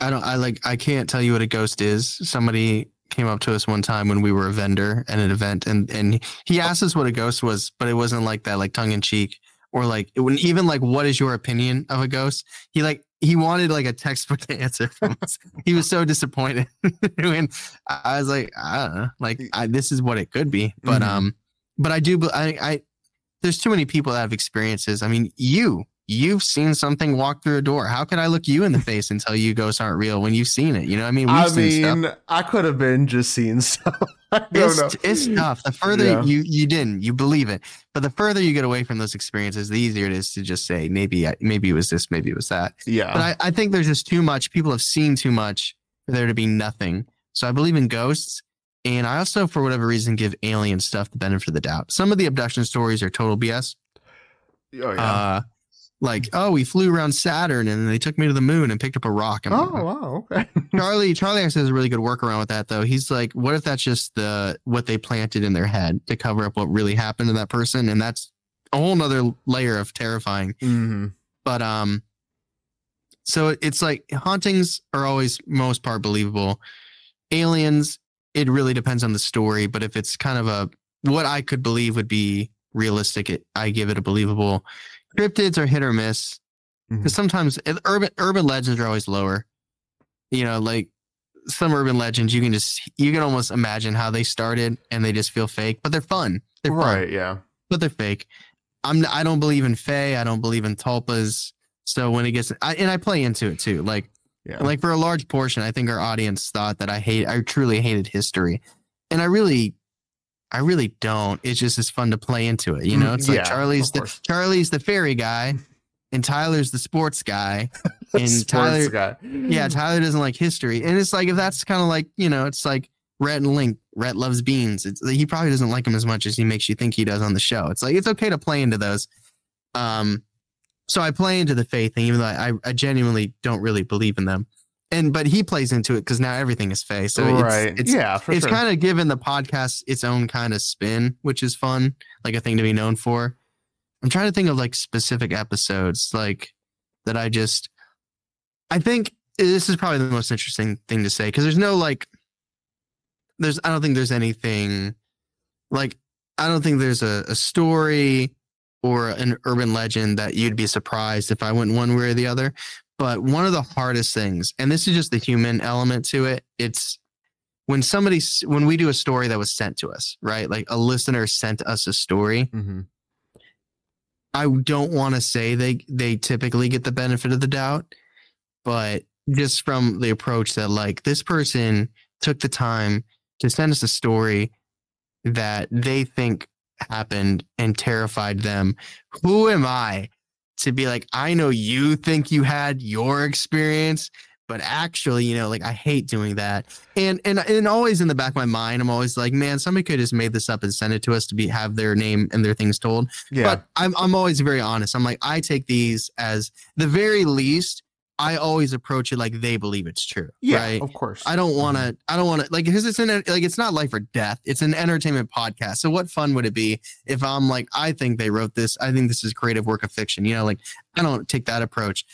I don't I like I can't tell you what a ghost is. Somebody came up to us one time when we were a vendor at an event and and he asked us what a ghost was, but it wasn't like that, like tongue in cheek or like it wouldn't even like what is your opinion of a ghost. He like he wanted like a textbook answer from us. he was so disappointed. and I was like, I don't know, like I, this is what it could be. But mm-hmm. um, but I do. I I there's too many people that have experiences. I mean, you you've seen something walk through a door. How could I look you in the face and tell you ghosts aren't real when you've seen it? You know, I mean, I mean, I could have been just seeing stuff. it's, it's tough. The further yeah. you you didn't, you believe it, but the further you get away from those experiences, the easier it is to just say maybe maybe it was this, maybe it was that. Yeah. But I, I think there's just too much. People have seen too much for there to be nothing. So I believe in ghosts. And I also, for whatever reason, give alien stuff the benefit of the doubt. Some of the abduction stories are total BS. Oh yeah. Uh, like, oh, we flew around Saturn and they took me to the moon and picked up a rock. And oh, wow, okay. Charlie, Charlie actually has a really good workaround with that though. He's like, what if that's just the what they planted in their head to cover up what really happened to that person, and that's a whole nother layer of terrifying. Mm-hmm. But um, so it's like hauntings are always most part believable. Aliens, it really depends on the story, but if it's kind of a what I could believe would be realistic, it, I give it a believable cryptids are hit or miss because mm-hmm. sometimes urban urban legends are always lower. You know, like some urban legends, you can just you can almost imagine how they started and they just feel fake, but they're fun. They're right, fun, yeah, but they're fake. I'm I don't believe in Fae. I don't believe in tulpas. So when it gets, I, and I play into it too. Like, yeah. like for a large portion, I think our audience thought that I hate, I truly hated history, and I really I really don't. It's just it's fun to play into it. You know, it's like Charlie's the Charlie's the fairy guy, and Tyler's the sports guy, and sports Tyler, guy. yeah, Tyler doesn't like history, and it's like if that's kind of like you know, it's like Rhett and Link. Rhett loves beans. It's, he probably doesn't like them as much as he makes you think he does on the show. It's like it's okay to play into those. Um, so I play into the Fae thing, even though I, I genuinely don't really believe in them and but he plays into it because now everything is fake. So right. it's, it's yeah, it's sure. kind of given the podcast its own kind of spin, which is fun, like a thing to be known for. I'm trying to think of like specific episodes, like that I just, I think eh, this is probably the most interesting thing to say because there's no like, there's I don't think there's anything like I don't think there's a, a story or an urban legend that you'd be surprised if I went one way or the other. But one of the hardest things, and this is just the human element to it, it's when somebody, when we do a story that was sent to us, right? Like a listener sent us a story. Mm-hmm. I don't want to say they they typically get the benefit of the doubt, but just from the approach that like this person took the time to send us a story that they think happened and terrified them. Who am I to be like, I know you think you had your experience, but actually, you know, like I hate doing that. And and and always in the back of my mind, I'm always like, man, somebody could have just made this up and send it to us to be have their name and their things told. Yeah. But I'm I'm always very honest. I'm like, I take these as the very least I always approach it like they believe it's true. Yeah, right? of course. I don't want to. Mm-hmm. I don't want to like because it's an like it's not life or death. It's an entertainment podcast. So what fun would it be if I'm like I think they wrote this. I think this is creative work of fiction. You know, like I don't take that approach.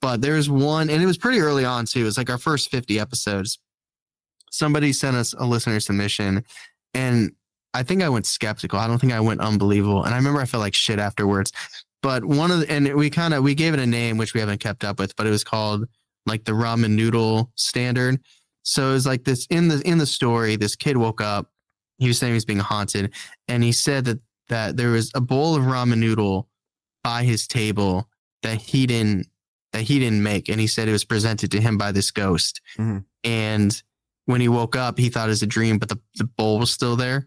But there's one, and it was pretty early on too. It's like our first 50 episodes. Somebody sent us a listener submission, and I think I went skeptical. I don't think I went unbelievable. And I remember I felt like shit afterwards but one of the, and we kind of we gave it a name which we haven't kept up with, but it was called like the ramen noodle standard. So it was like this in the in the story, this kid woke up, he was saying he was being haunted, and he said that that there was a bowl of ramen noodle by his table that he didn't that he didn't make, and he said it was presented to him by this ghost. Mm-hmm. And when he woke up, he thought it was a dream, but the, the bowl was still there.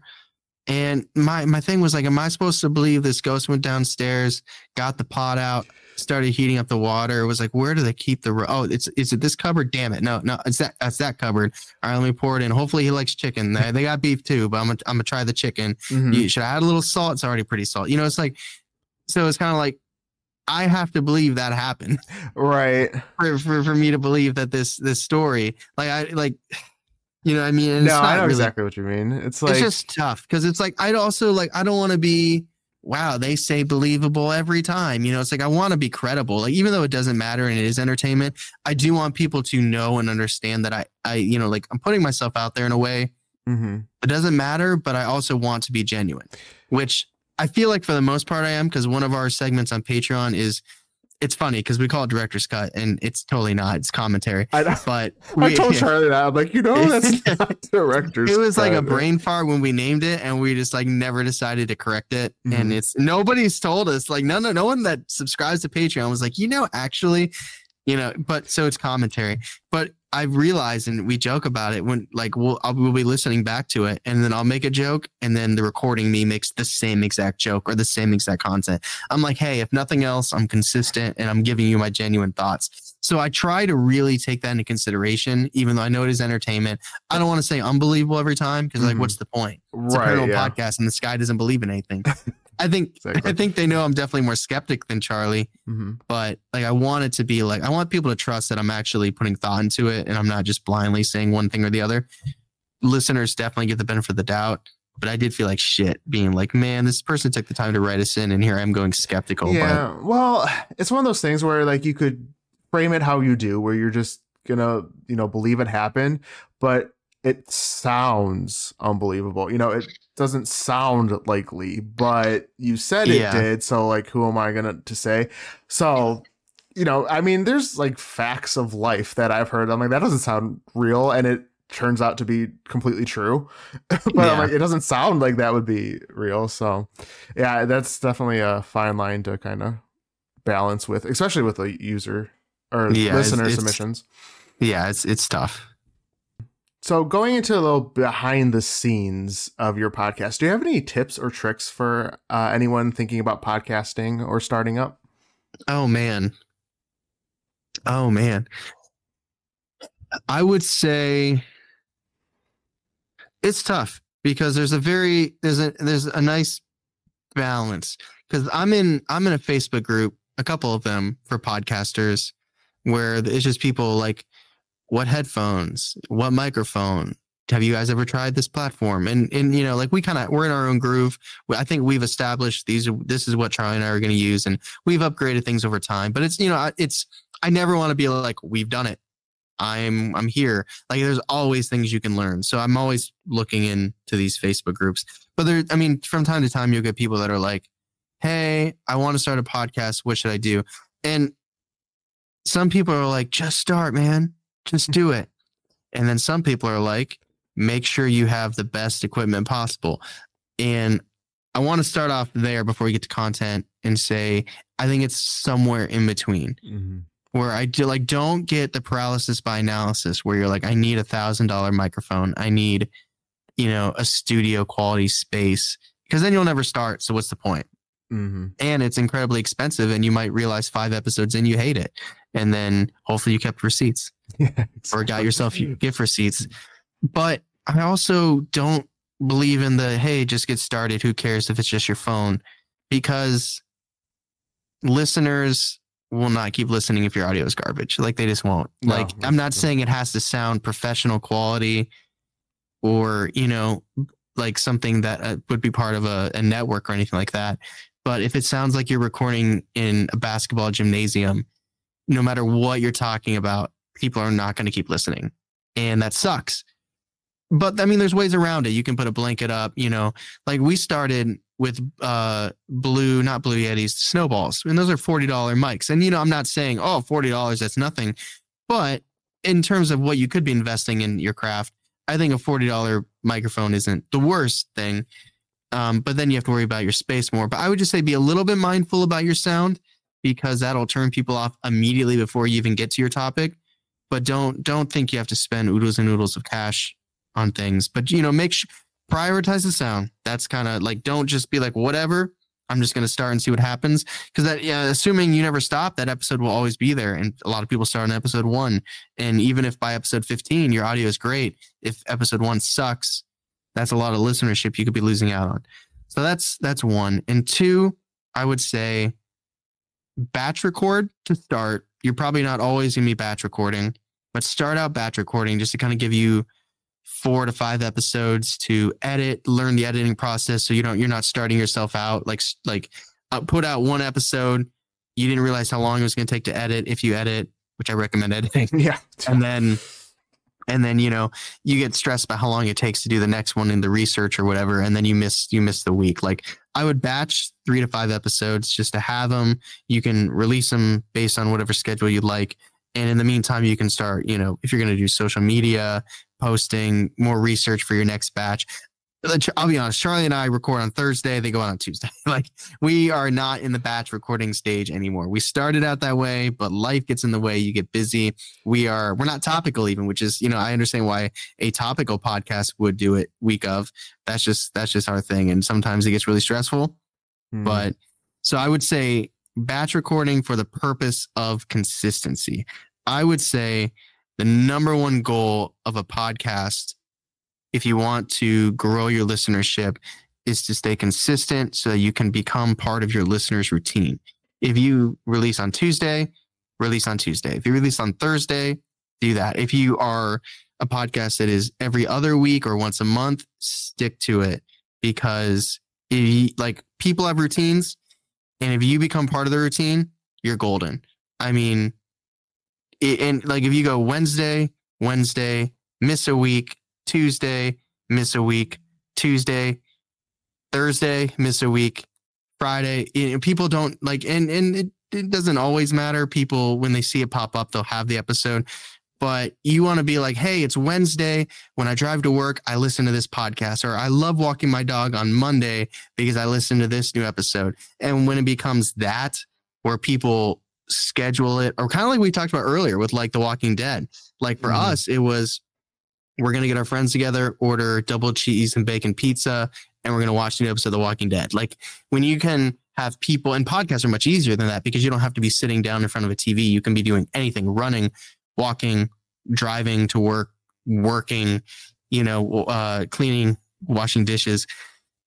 And my my thing was like, am I supposed to believe this ghost went downstairs, got the pot out, started heating up the water? It was like, where do they keep the? Ro- oh, it's is it this cupboard? Damn it! No, no, it's that that's that cupboard. All right, let me pour it in. Hopefully, he likes chicken. They, they got beef too, but I'm gonna I'm gonna try the chicken. Mm-hmm. You, should I add a little salt? It's already pretty salt. You know, it's like, so it's kind of like I have to believe that happened, right? For, for for me to believe that this this story, like I like you know what I mean? no, I know really, exactly what you mean. It's like it's just tough because it's like I'd also like I don't want to be wow, they say believable every time. You know, it's like I want to be credible. Like even though it doesn't matter and it is entertainment, I do want people to know and understand that I I you know like I'm putting myself out there in a way. Mm-hmm. It doesn't matter, but I also want to be genuine, which I feel like for the most part I am because one of our segments on Patreon is it's funny because we call it director's cut and it's totally not. It's commentary. I, but we, I told Charlie that. I'm like, you know, that's not director's It was cut. like a brain fart when we named it and we just like never decided to correct it. Mm-hmm. And it's nobody's told us, like, no, no, no one that subscribes to Patreon was like, you know, actually, you know, but so it's commentary. But I realized, and we joke about it when like we'll I'll, we'll be listening back to it, and then I'll make a joke, and then the recording me makes the same exact joke or the same exact content. I'm like, hey, if nothing else, I'm consistent and I'm giving you my genuine thoughts. So I try to really take that into consideration, even though I know it is entertainment. I don't want to say unbelievable every time because, like, mm-hmm. what's the point? It's right, a yeah. podcast, and this guy doesn't believe in anything. I think exactly. I think they know I'm definitely more skeptic than Charlie, mm-hmm. but like I want it to be like I want people to trust that I'm actually putting thought into it and I'm not just blindly saying one thing or the other. Listeners definitely get the benefit of the doubt, but I did feel like shit being like, man, this person took the time to write us in, and here I'm going skeptical. Yeah, but. well, it's one of those things where like you could frame it how you do, where you're just gonna you know believe it happened, but it sounds unbelievable. You know, it doesn't sound likely, but you said it yeah. did. So like, who am I gonna to say? So, you know, I mean, there's like facts of life that I've heard. I'm like, that doesn't sound real, and it turns out to be completely true. but yeah. I'm like, it doesn't sound like that would be real. So, yeah, that's definitely a fine line to kind of balance with, especially with a user or yeah, listener it's, submissions. yeah, it's it's tough. So, going into a little behind the scenes of your podcast, do you have any tips or tricks for uh, anyone thinking about podcasting or starting up? Oh, man. Oh, man. I would say it's tough because there's a very there's a there's a nice balance because I'm in I'm in a Facebook group, a couple of them for podcasters, where it's just people like what headphones, what microphone. Have you guys ever tried this platform? And and you know, like we kind of we're in our own groove. I think we've established these. This is what Charlie and I are going to use, and we've upgraded things over time. But it's you know, it's I never want to be like we've done it. I'm I'm here. Like there's always things you can learn. So I'm always looking into these Facebook groups. But there, I mean, from time to time you'll get people that are like, "Hey, I want to start a podcast. What should I do?" And some people are like, "Just start, man. Just do it. And then some people are like, make sure you have the best equipment possible. And I want to start off there before we get to content and say, I think it's somewhere in between. Mm-hmm. Where I do like don't get the paralysis by analysis where you're like, I need a thousand dollar microphone. I need you know, a studio quality space because then you'll never start. So what's the point? Mm-hmm. And it's incredibly expensive, and you might realize five episodes in you hate it, and then hopefully you kept receipts yeah, exactly. or got yourself gift receipts. But I also don't believe in the hey, just get started. Who cares if it's just your phone? Because listeners will not keep listening if your audio is garbage. Like they just won't. No, like I'm not saying it has to sound professional quality or, you know, like something that uh, would be part of a, a network or anything like that. But if it sounds like you're recording in a basketball gymnasium, no matter what you're talking about, people are not going to keep listening. And that sucks. But I mean, there's ways around it. You can put a blanket up, you know, like we started with uh blue, not blue Yetis, snowballs. And those are $40 mics. And, you know, I'm not saying, oh, $40, that's nothing. But in terms of what you could be investing in your craft, I think a $40 microphone isn't the worst thing. Um, but then you have to worry about your space more. But I would just say be a little bit mindful about your sound because that'll turn people off immediately before you even get to your topic. But don't don't think you have to spend oodles and oodles of cash on things. But you know, make sure prioritize the sound. That's kind of like don't just be like whatever. I'm just going to start and see what happens. Because that, yeah, assuming you never stop, that episode will always be there. And a lot of people start on episode one. And even if by episode 15 your audio is great, if episode one sucks, that's a lot of listenership you could be losing out on. So that's that's one. And two, I would say batch record to start. You're probably not always gonna be batch recording, but start out batch recording just to kind of give you four to five episodes to edit, learn the editing process, so you don't you're not starting yourself out like like uh, put out one episode, you didn't realize how long it was going to take to edit if you edit, which I recommend editing. Yeah, and then and then you know you get stressed about how long it takes to do the next one in the research or whatever, and then you miss you miss the week. Like I would batch three to five episodes just to have them. You can release them based on whatever schedule you'd like. And in the meantime, you can start, you know, if you're going to do social media, posting more research for your next batch. I'll be honest, Charlie and I record on Thursday, they go out on Tuesday. like we are not in the batch recording stage anymore. We started out that way, but life gets in the way. You get busy. We are we're not topical even, which is, you know, I understand why a topical podcast would do it week of. That's just that's just our thing. And sometimes it gets really stressful. Hmm. But so I would say batch recording for the purpose of consistency. I would say the number one goal of a podcast, if you want to grow your listenership, is to stay consistent so that you can become part of your listeners' routine. If you release on Tuesday, release on Tuesday. If you release on Thursday, do that. If you are a podcast that is every other week or once a month, stick to it because if, like people have routines and if you become part of the routine, you're golden. I mean, it, and like if you go Wednesday, Wednesday, miss a week, Tuesday, miss a week, Tuesday, Thursday, miss a week, Friday. You know, people don't like, and and it, it doesn't always matter. People when they see it pop up, they'll have the episode. But you want to be like, hey, it's Wednesday. When I drive to work, I listen to this podcast, or I love walking my dog on Monday because I listen to this new episode. And when it becomes that, where people schedule it or kind of like we talked about earlier with like The Walking Dead. Like for mm-hmm. us, it was we're gonna get our friends together, order double cheese and bacon pizza, and we're gonna watch the episode of The Walking Dead. Like when you can have people and podcasts are much easier than that because you don't have to be sitting down in front of a TV. You can be doing anything, running, walking, driving to work, working, you know, uh, cleaning, washing dishes.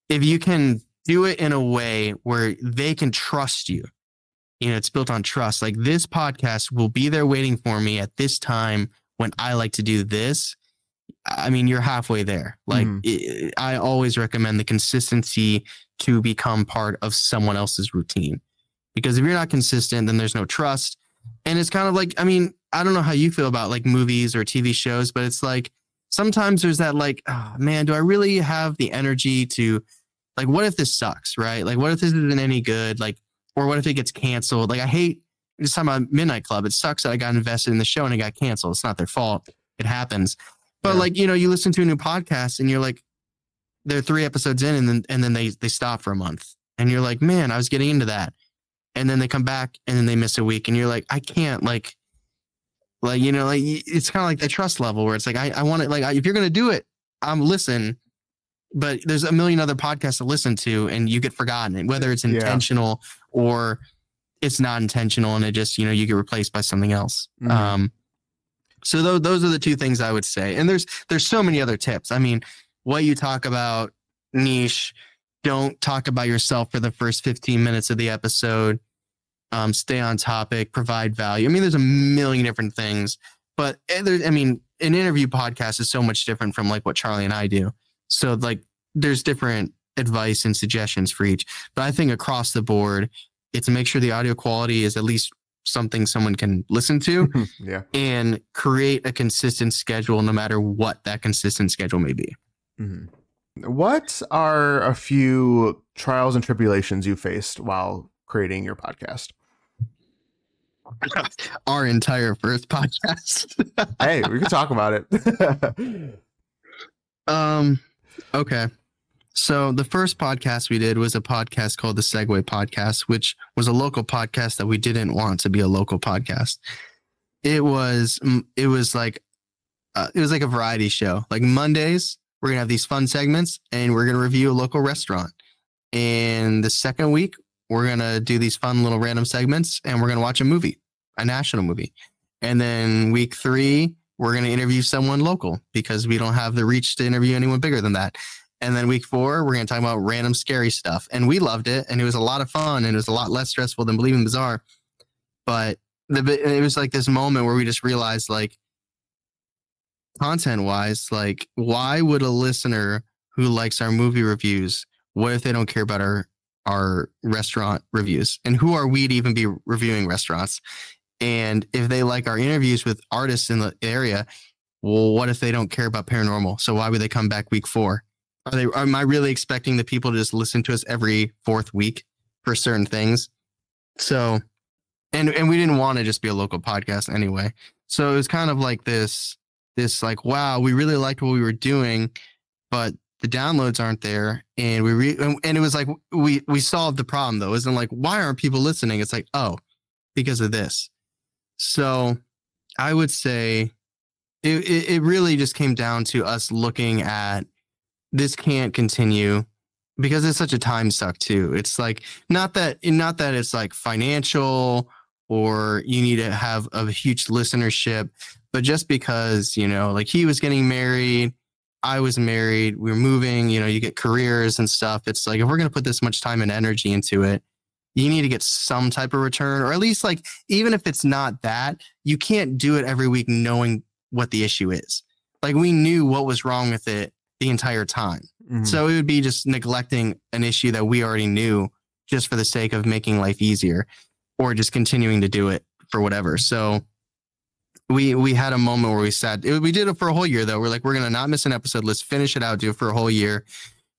If you can do it in a way where they can trust you you know, it's built on trust. Like this podcast will be there waiting for me at this time when I like to do this. I mean, you're halfway there. Like mm. it, I always recommend the consistency to become part of someone else's routine. Because if you're not consistent, then there's no trust. And it's kind of like, I mean, I don't know how you feel about like movies or TV shows, but it's like sometimes there's that like, oh, man, do I really have the energy to like, what if this sucks, right? Like, what if this isn't any good? Like, or what if it gets canceled? Like I hate just talking about Midnight Club. It sucks that I got invested in the show and it got canceled. It's not their fault. It happens. But yeah. like, you know, you listen to a new podcast and you're like, they're three episodes in and then and then they they stop for a month. And you're like, man, I was getting into that. And then they come back and then they miss a week. And you're like, I can't like like, you know, like it's kind of like the trust level where it's like, I, I want it like I, if you're gonna do it, I'm listen, but there's a million other podcasts to listen to and you get forgotten whether it's intentional yeah. or it's not intentional and it just you know you get replaced by something else mm-hmm. um so those, those are the two things i would say. And there's there's so many other tips. I mean what you talk about niche don't talk about yourself for the first 15 minutes of the episode. Um, stay on topic provide value. I mean there's a million different things but eh, there, i mean an interview podcast is so much different from like what charlie and i do. So like there's different advice and suggestions for each. But I think across the board, it's make sure the audio quality is at least something someone can listen to yeah. and create a consistent schedule no matter what that consistent schedule may be. Mm-hmm. What are a few trials and tribulations you faced while creating your podcast? Our entire first podcast. hey, we can talk about it. um Okay. So the first podcast we did was a podcast called the Segway Podcast, which was a local podcast that we didn't want to be a local podcast. It was mm, it was like uh, it was like a variety show. Like Mondays, we're gonna have these fun segments, and we're gonna review a local restaurant. And the second week, we're gonna do these fun little random segments, and we're gonna watch a movie, a national movie. And then week three, we're to interview someone local because we don't have the reach to interview anyone bigger than that. And then week four, we're going to talk about random scary stuff. And we loved it. And it was a lot of fun. And it was a lot less stressful than Believing Bizarre. But the, it was like this moment where we just realized, like, content wise, like, why would a listener who likes our movie reviews, what if they don't care about our, our restaurant reviews? And who are we to even be reviewing restaurants? And if they like our interviews with artists in the area, well, what if they don't care about paranormal? So why would they come back week four? Are they? Am I really expecting the people to just listen to us every fourth week for certain things? So, and and we didn't want to just be a local podcast anyway. So it was kind of like this, this like, wow, we really liked what we were doing, but the downloads aren't there, and we re- and it was like we we solved the problem though. Isn't like why aren't people listening? It's like oh, because of this. So I would say it, it really just came down to us looking at this can't continue because it's such a time suck too. It's like not that not that it's like financial or you need to have a huge listenership, but just because, you know, like he was getting married, I was married, we are moving, you know, you get careers and stuff. It's like if we're gonna put this much time and energy into it, you need to get some type of return, or at least like, even if it's not that, you can't do it every week knowing what the issue is. Like we knew what was wrong with it the entire time. Mm-hmm. So it would be just neglecting an issue that we already knew just for the sake of making life easier or just continuing to do it for whatever. So we we had a moment where we said we did it for a whole year though. We're like, we're gonna not miss an episode. Let's finish it out, do it for a whole year.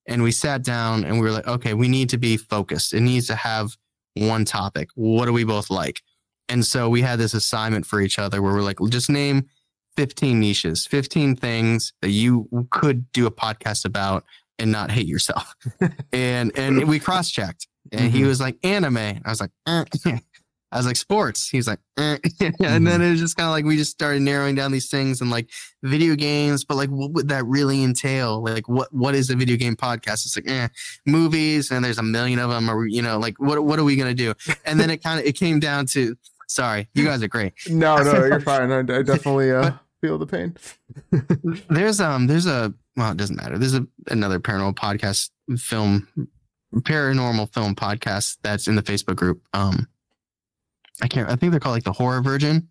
And we sat down and we were like, okay, we need to be focused. It needs to have one topic. What do we both like? And so we had this assignment for each other where we're like, just name 15 niches, 15 things that you could do a podcast about and not hate yourself. and and we cross checked. And mm-hmm. he was like anime. I was like, eh. I was like, sports. He's like, eh. and then mm-hmm. it was just kind of like we just started narrowing down these things and like video games, but like, what would that really entail? Like, what what is a video game podcast? It's like, eh, movies, and there's a million of them, or you know, like, what what are we gonna do? And then it kind of it came down to, sorry, you guys are great. no, no, you're fine. I, I definitely uh, feel the pain. there's um, there's a well, it doesn't matter. There's a another paranormal podcast film, paranormal film podcast that's in the Facebook group. Um I can't. I think they're called like the Horror Virgin.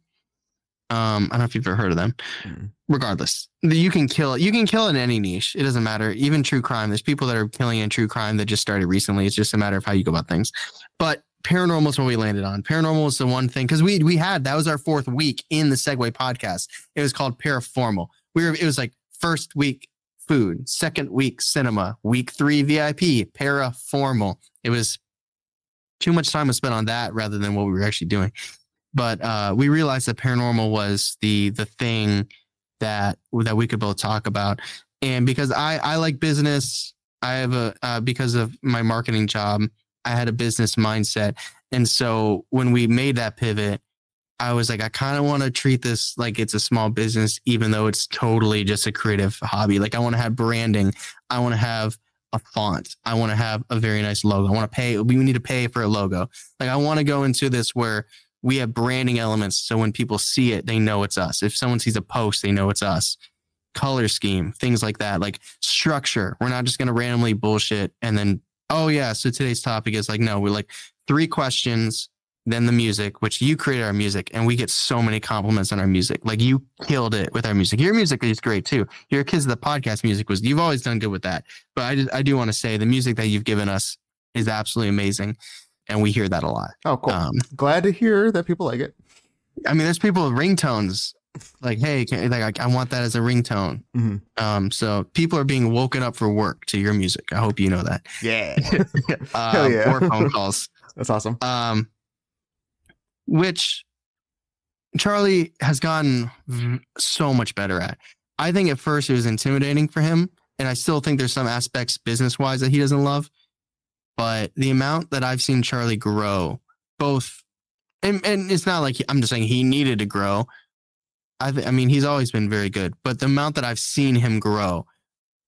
Um, I don't know if you've ever heard of them. Mm. Regardless, you can kill you can kill in any niche. It doesn't matter. Even true crime. There's people that are killing in true crime that just started recently. It's just a matter of how you go about things. But paranormal is what we landed on. Paranormal is the one thing because we we had that was our fourth week in the Segway podcast. It was called Paraformal. We were it was like first week food, second week cinema, week three VIP, paraformal. It was too much time was spent on that rather than what we were actually doing. But uh, we realized that paranormal was the the thing that that we could both talk about. And because I I like business, I have a uh, because of my marketing job, I had a business mindset. And so when we made that pivot, I was like, I kind of want to treat this like it's a small business, even though it's totally just a creative hobby. Like I want to have branding. I want to have a font. I want to have a very nice logo. I want to pay. We need to pay for a logo. Like I want to go into this where we have branding elements. So when people see it, they know it's us. If someone sees a post, they know it's us. Color scheme, things like that, like structure. We're not just going to randomly bullshit and then, oh, yeah. So today's topic is like, no, we're like three questions, then the music, which you created our music, and we get so many compliments on our music. Like you killed it with our music. Your music is great too. Your kids the podcast music was you've always done good with that. But I just, I do want to say the music that you've given us is absolutely amazing, and we hear that a lot. Oh, cool. Um, Glad to hear that people like it. I mean, there's people with ringtones. Like, hey, can, like I, I, want that as a ringtone. Mm-hmm. Um, so people are being woken up for work to your music. I hope you know that. Yeah. uh, Hell yeah. Or phone calls. That's awesome. Um, which Charlie has gotten so much better at. I think at first it was intimidating for him, and I still think there's some aspects business wise that he doesn't love. But the amount that I've seen Charlie grow, both, and, and it's not like he, I'm just saying he needed to grow. I, th- I mean, he's always been very good, but the amount that I've seen him grow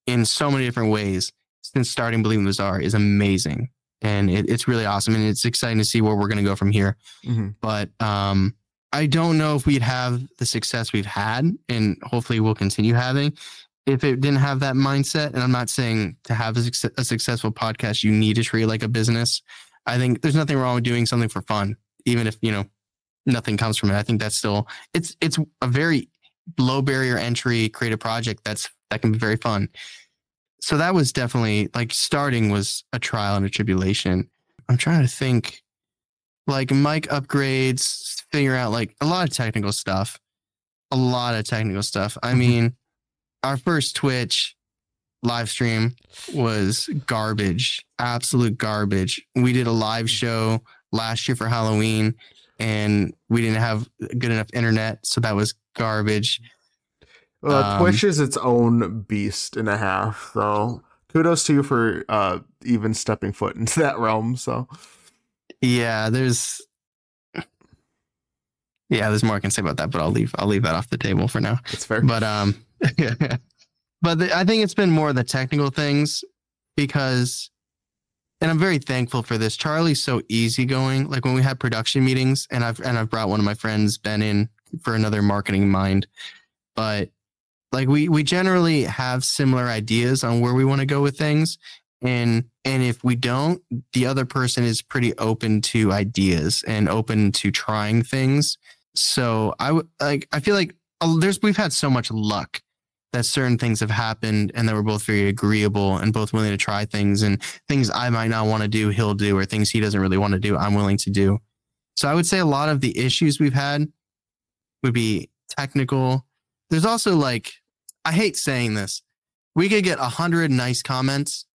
in so many different ways since starting Believing the is amazing and it, it's really awesome and it's exciting to see where we're going to go from here mm-hmm. but um, i don't know if we'd have the success we've had and hopefully we'll continue having if it didn't have that mindset and i'm not saying to have a, a successful podcast you need to treat it like a business i think there's nothing wrong with doing something for fun even if you know nothing comes from it i think that's still it's it's a very low barrier entry creative project that's that can be very fun so that was definitely like starting was a trial and a tribulation. I'm trying to think like mic upgrades, figure out like a lot of technical stuff. A lot of technical stuff. I mm-hmm. mean, our first Twitch live stream was garbage, absolute garbage. We did a live show last year for Halloween and we didn't have good enough internet, so that was garbage. Well, um, Twitch is its own beast and a half. So kudos to you for uh, even stepping foot into that realm. So yeah, there's yeah, there's more I can say about that, but I'll leave I'll leave that off the table for now. It's fair. But um, but the, I think it's been more the technical things because, and I'm very thankful for this. Charlie's so easygoing. Like when we had production meetings, and I've and I've brought one of my friends Ben in for another marketing mind, but like we we generally have similar ideas on where we want to go with things and and if we don't the other person is pretty open to ideas and open to trying things so i would like i feel like uh, there's we've had so much luck that certain things have happened and that we're both very agreeable and both willing to try things and things i might not want to do he'll do or things he doesn't really want to do i'm willing to do so i would say a lot of the issues we've had would be technical there's also like I hate saying this. We could get a hundred nice comments.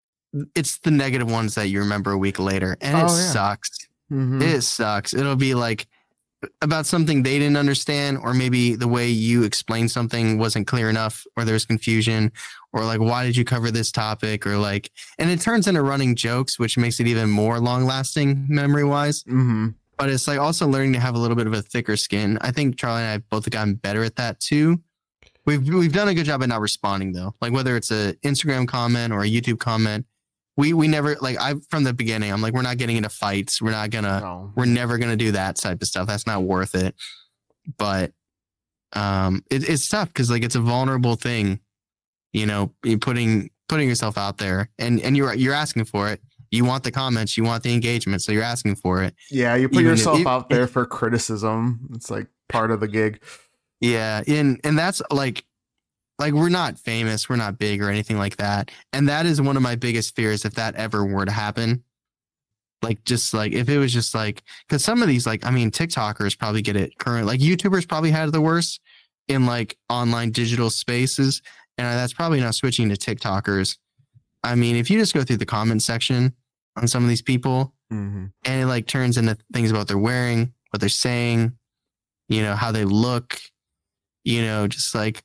It's the negative ones that you remember a week later, and it oh, yeah. sucks. Mm-hmm. It sucks. It'll be like about something they didn't understand, or maybe the way you explained something wasn't clear enough, or there's confusion, or like why did you cover this topic, or like, and it turns into running jokes, which makes it even more long lasting memory wise. Mm-hmm but it's like also learning to have a little bit of a thicker skin. I think Charlie and I have both gotten better at that too. We've we've done a good job at not responding though. Like whether it's a Instagram comment or a YouTube comment, we we never like I from the beginning. I'm like we're not getting into fights. We're not gonna. No. We're never gonna do that type of stuff. That's not worth it. But um, it, it's tough because like it's a vulnerable thing. You know, you putting putting yourself out there, and and you're you're asking for it you want the comments, you want the engagement, so you're asking for it. Yeah, you put Even yourself if, out there for criticism. It's like part of the gig. Yeah, and and that's like like we're not famous, we're not big or anything like that. And that is one of my biggest fears if that ever were to happen. Like just like if it was just like cuz some of these like I mean TikTokers probably get it current like YouTubers probably had the worst in like online digital spaces and that's probably not switching to TikTokers. I mean, if you just go through the comment section on some of these people mm-hmm. and it like turns into things about they're wearing, what they're saying, you know, how they look, you know, just like,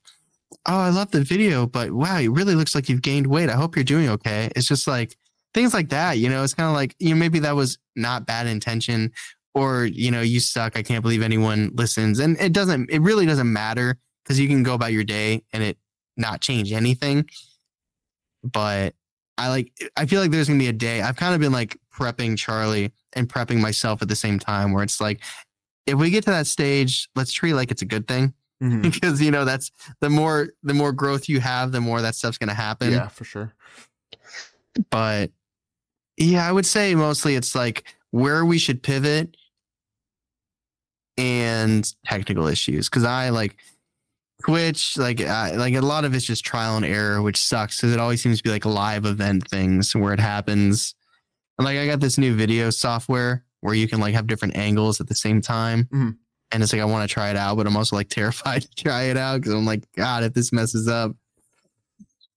oh, I love the video, but wow, it really looks like you've gained weight. I hope you're doing okay. It's just like things like that, you know, it's kind of like, you know, maybe that was not bad intention or, you know, you suck. I can't believe anyone listens. And it doesn't, it really doesn't matter because you can go about your day and it not change anything. but I like I feel like there's gonna be a day. I've kind of been like prepping Charlie and prepping myself at the same time where it's like if we get to that stage, let's treat like it's a good thing. Mm-hmm. because you know that's the more the more growth you have, the more that stuff's gonna happen. Yeah, for sure. But yeah, I would say mostly it's like where we should pivot and technical issues. Cause I like Twitch, like I, like a lot of it's just trial and error, which sucks because it always seems to be like live event things where it happens. And like I got this new video software where you can like have different angles at the same time. Mm-hmm. And it's like I want to try it out, but I'm also like terrified to try it out because I'm like, God, if this messes up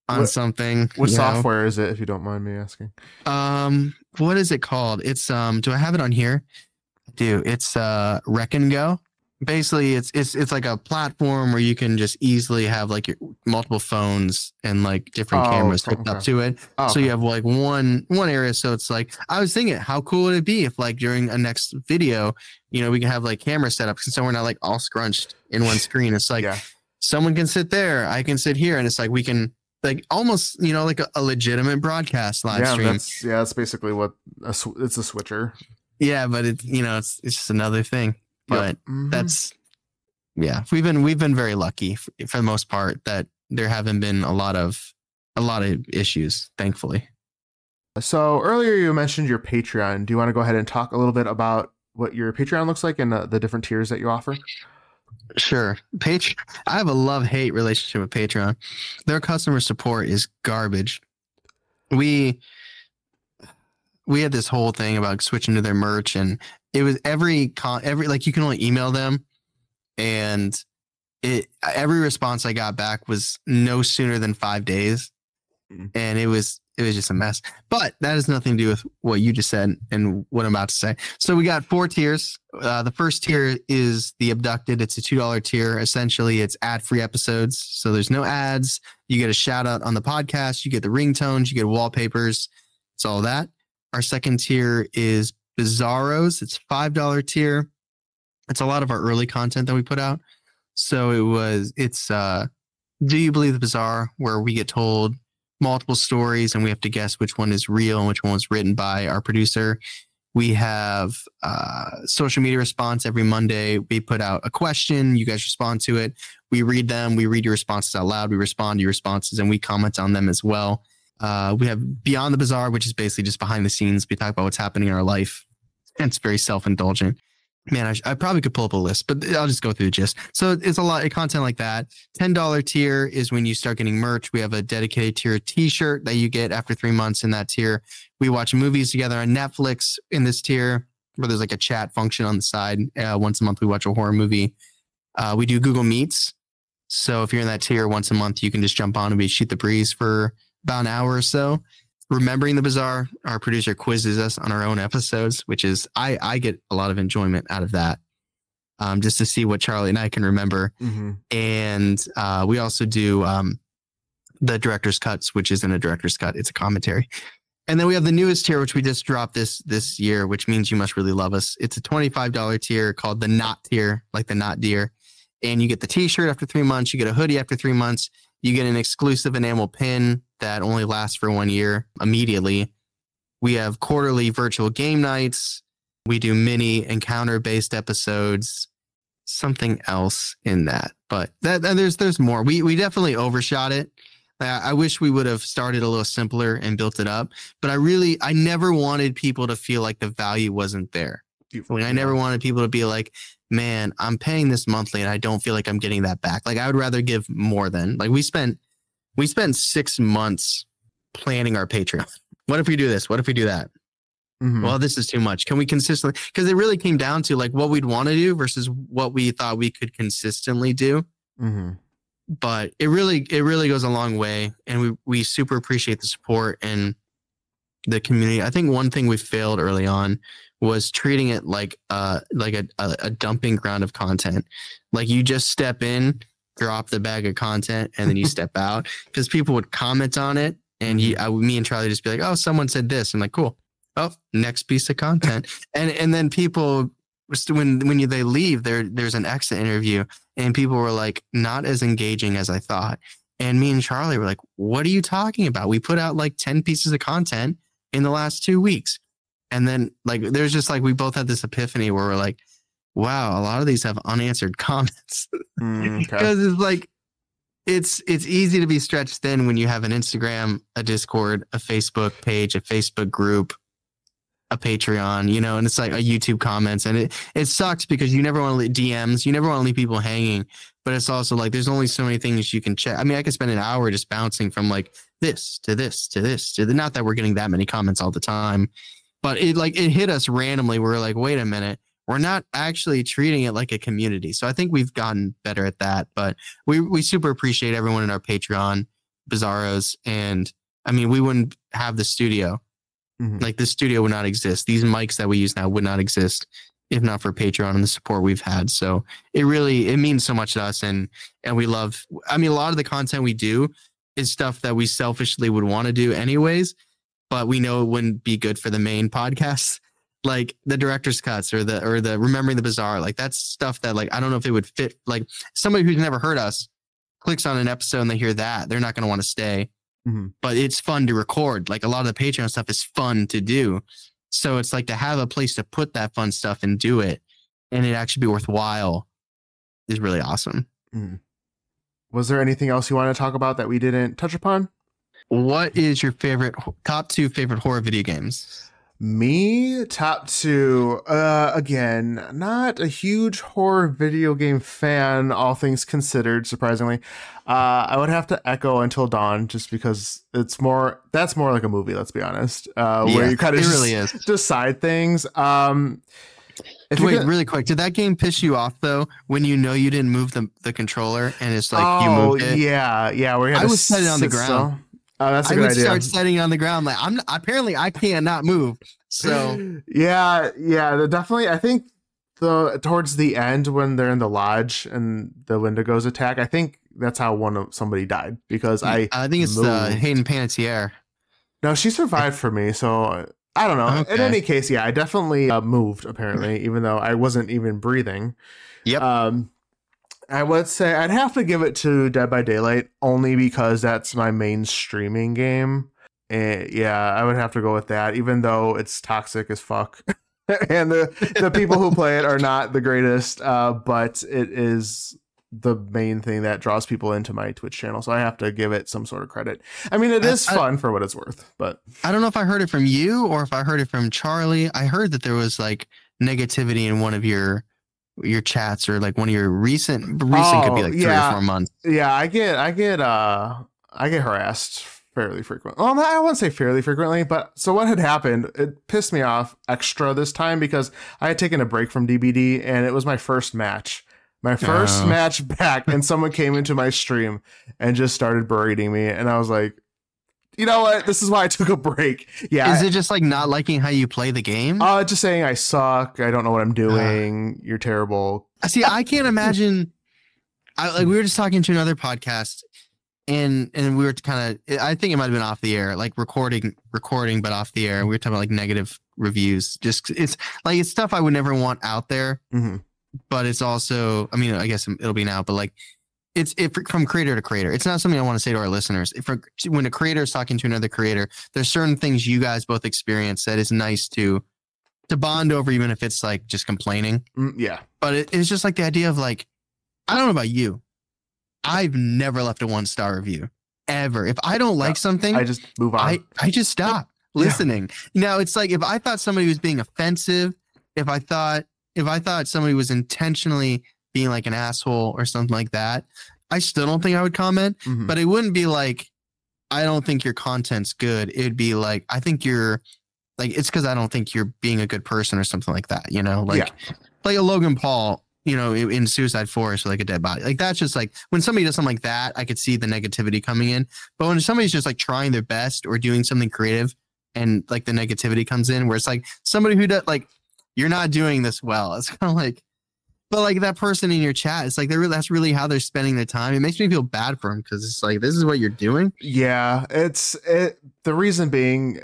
on what, something. What software know. is it, if you don't mind me asking? Um, what is it called? It's um, do I have it on here? I do. It's uh Rec and Go basically it's it's it's like a platform where you can just easily have like your multiple phones and like different oh, cameras hooked okay. up to it. Oh, so you have like one one area. So it's like I was thinking, how cool would it be if like during a next video, you know, we can have like camera setups so we're not like all scrunched in one screen. It's like yeah. someone can sit there, I can sit here, and it's like we can like almost you know like a, a legitimate broadcast live yeah, stream. That's, yeah, that's basically what a, it's a switcher. Yeah, but it you know it's it's just another thing but yep. mm-hmm. that's yeah we've been we've been very lucky for, for, the most part that there haven't been a lot of a lot of issues thankfully so earlier you mentioned your patreon do you want to go ahead and talk a little bit about what your patreon looks like and uh, the different tiers that you offer Sure. Patreon. I have a love hate relationship with Patreon. Their customer support is garbage. We we had this whole thing about switching to their merch and it was every con every like you can only email them and it every response I got back was no sooner than five days. Mm-hmm. And it was it was just a mess. But that has nothing to do with what you just said and what I'm about to say. So we got four tiers. Uh, the first tier is the abducted. It's a two dollar tier. Essentially, it's ad free episodes. So there's no ads. You get a shout out on the podcast. You get the ringtones. You get wallpapers. It's all that. Our second tier is Bizarros. It's $5 tier. It's a lot of our early content that we put out. So it was, it's, uh, Do You Believe the Bizarre, where we get told multiple stories and we have to guess which one is real and which one was written by our producer. We have uh, social media response every Monday. We put out a question. You guys respond to it. We read them. We read your responses out loud. We respond to your responses and we comment on them as well. Uh, we have Beyond the Bizarre, which is basically just behind the scenes. We talk about what's happening in our life. And it's very self indulgent. Man, I, sh- I, probably could pull up a list, but I'll just go through the gist. So it's a lot of content like that. $10 tier is when you start getting merch. We have a dedicated tier t shirt that you get after three months in that tier. We watch movies together on Netflix in this tier where there's like a chat function on the side. Uh, once a month, we watch a horror movie. Uh, we do Google Meets. So if you're in that tier once a month, you can just jump on and we shoot the breeze for about an hour or so. Remembering the bizarre, our producer quizzes us on our own episodes, which is I I get a lot of enjoyment out of that. Um, just to see what Charlie and I can remember. Mm-hmm. And uh, we also do um, the director's cuts, which isn't a director's cut; it's a commentary. And then we have the newest tier, which we just dropped this this year, which means you must really love us. It's a twenty five dollar tier called the Not tier, like the Not Deer, and you get the T shirt after three months, you get a hoodie after three months, you get an exclusive enamel pin that only lasts for one year immediately. We have quarterly virtual game nights. We do mini encounter based episodes. Something else in that, but that, there's there's more. We we definitely overshot it. I, wish we would have started a little simpler and built it up. But I really I never wanted people to feel like the value wasn't there. I never wanted people to be like, man, I'm paying this monthly and I don't feel like I'm getting that back. Like I would rather give more than like we spent we spent six months planning our Patreon. What if we do this? What if we do that? Mm-hmm. Well, this is too much. Can we consistently? Because it really came down to like what we'd want to do versus what we thought we could consistently do. Mm-hmm. But it really, it really goes a long way, and we we super appreciate the support and the community. I think one thing we failed early on was treating it like uh like a, a, a dumping ground of content. Like you just step in, drop the bag of content, and then you step out because people would comment on it, and he, mm-hmm. I, me and Charlie just be like, "Oh, someone said this." I'm like, "Cool." Oh, next piece of content, and and then people when when you, they leave, there there's an exit interview, and people were like, "Not as engaging as I thought." And me and Charlie were like, what are you talking about? We put out like 10 pieces of content in the last two weeks. And then like there's just like we both had this epiphany where we're like, wow, a lot of these have unanswered comments. Mm, because it's like it's it's easy to be stretched thin when you have an Instagram, a Discord, a Facebook page, a Facebook group, a Patreon, you know, and it's like a YouTube comments, and it it sucks because you never want to leave DMs, you never want to leave people hanging, but it's also like there's only so many things you can check. I mean, I could spend an hour just bouncing from like this to this to this to the. Not that we're getting that many comments all the time, but it like it hit us randomly. We're like, wait a minute, we're not actually treating it like a community. So I think we've gotten better at that. But we we super appreciate everyone in our Patreon, Bizarros, and I mean, we wouldn't have the studio Mm-hmm. Like the studio would not exist. These mics that we use now would not exist if not for Patreon and the support we've had. So it really it means so much to us and and we love I mean a lot of the content we do is stuff that we selfishly would want to do anyways, but we know it wouldn't be good for the main podcast. Like the director's cuts or the or the remembering the bizarre, like that's stuff that like I don't know if it would fit like somebody who's never heard us clicks on an episode and they hear that, they're not gonna want to stay. Mm-hmm. But it's fun to record. Like a lot of the Patreon stuff is fun to do. So it's like to have a place to put that fun stuff and do it and it actually be worthwhile is really awesome. Mm. Was there anything else you want to talk about that we didn't touch upon? What is your favorite top two favorite horror video games? Me, top two. Uh, again, not a huge horror video game fan, all things considered, surprisingly. Uh, I would have to echo Until Dawn just because it's more, that's more like a movie, let's be honest, uh, yeah, where you kind of really is. decide things. Um, Wait, gonna, really quick. Did that game piss you off though? When you know you didn't move the, the controller and it's like oh, you moved it. Yeah, yeah. We I was setting on the ground. Still. Oh, that's a I good would start setting on the ground. Like I'm apparently I cannot move. So yeah, yeah, definitely. I think the towards the end when they're in the lodge and the Wendigos attack, I think that's how one of somebody died because I I think it's uh, Hayden Panettiere. No, she survived for me, so I don't know. Okay. In any case, yeah, I definitely uh, moved apparently, even though I wasn't even breathing. Yep. Um, I would say I'd have to give it to Dead by Daylight only because that's my main streaming game. And yeah, I would have to go with that, even though it's toxic as fuck. and the the people who play it are not the greatest, uh, but it is the main thing that draws people into my Twitch channel. So I have to give it some sort of credit. I mean, it is I, fun I, for what it's worth, but I don't know if I heard it from you or if I heard it from Charlie. I heard that there was like negativity in one of your your chats or like one of your recent recent oh, could be oh, like three yeah. or four months. Yeah, I get I get uh I get harassed fairly frequently. Well, I won't say fairly frequently, but so what had happened? It pissed me off extra this time because I had taken a break from DBD and it was my first match. My first oh. match back, and someone came into my stream and just started berating me, and I was like, you know what? This is why I took a break. Yeah. Is it just like not liking how you play the game? Uh, just saying I suck. I don't know what I'm doing. Uh, You're terrible. See, I can't imagine. I like we were just talking to another podcast, and and we were kind of. I think it might have been off the air, like recording, recording, but off the air. We were talking about like negative reviews. Just it's like it's stuff I would never want out there. Mm-hmm. But it's also, I mean, I guess it'll be now, but like it's it, from creator to creator. It's not something I want to say to our listeners. If when a creator is talking to another creator, there's certain things you guys both experience that is nice to to bond over, even if it's like just complaining. Mm, yeah, but it, it's just like the idea of like, I don't know about you, I've never left a one star review ever. If I don't like something, I just move on. I I just stop listening. Yeah. Now it's like if I thought somebody was being offensive, if I thought if I thought somebody was intentionally being like an asshole or something like that, I still don't think I would comment. Mm-hmm. But it wouldn't be like, I don't think your content's good. It'd be like, I think you're like, it's because I don't think you're being a good person or something like that. You know, like yeah. like a Logan Paul. You know, in Suicide Forest, like a dead body. Like that's just like when somebody does something like that, I could see the negativity coming in. But when somebody's just like trying their best or doing something creative, and like the negativity comes in, where it's like somebody who does like you're not doing this well. It's kind of like but like that person in your chat, it's like they're that's really how they're spending their time. It makes me feel bad for them because it's like this is what you're doing. Yeah, it's it. The reason being,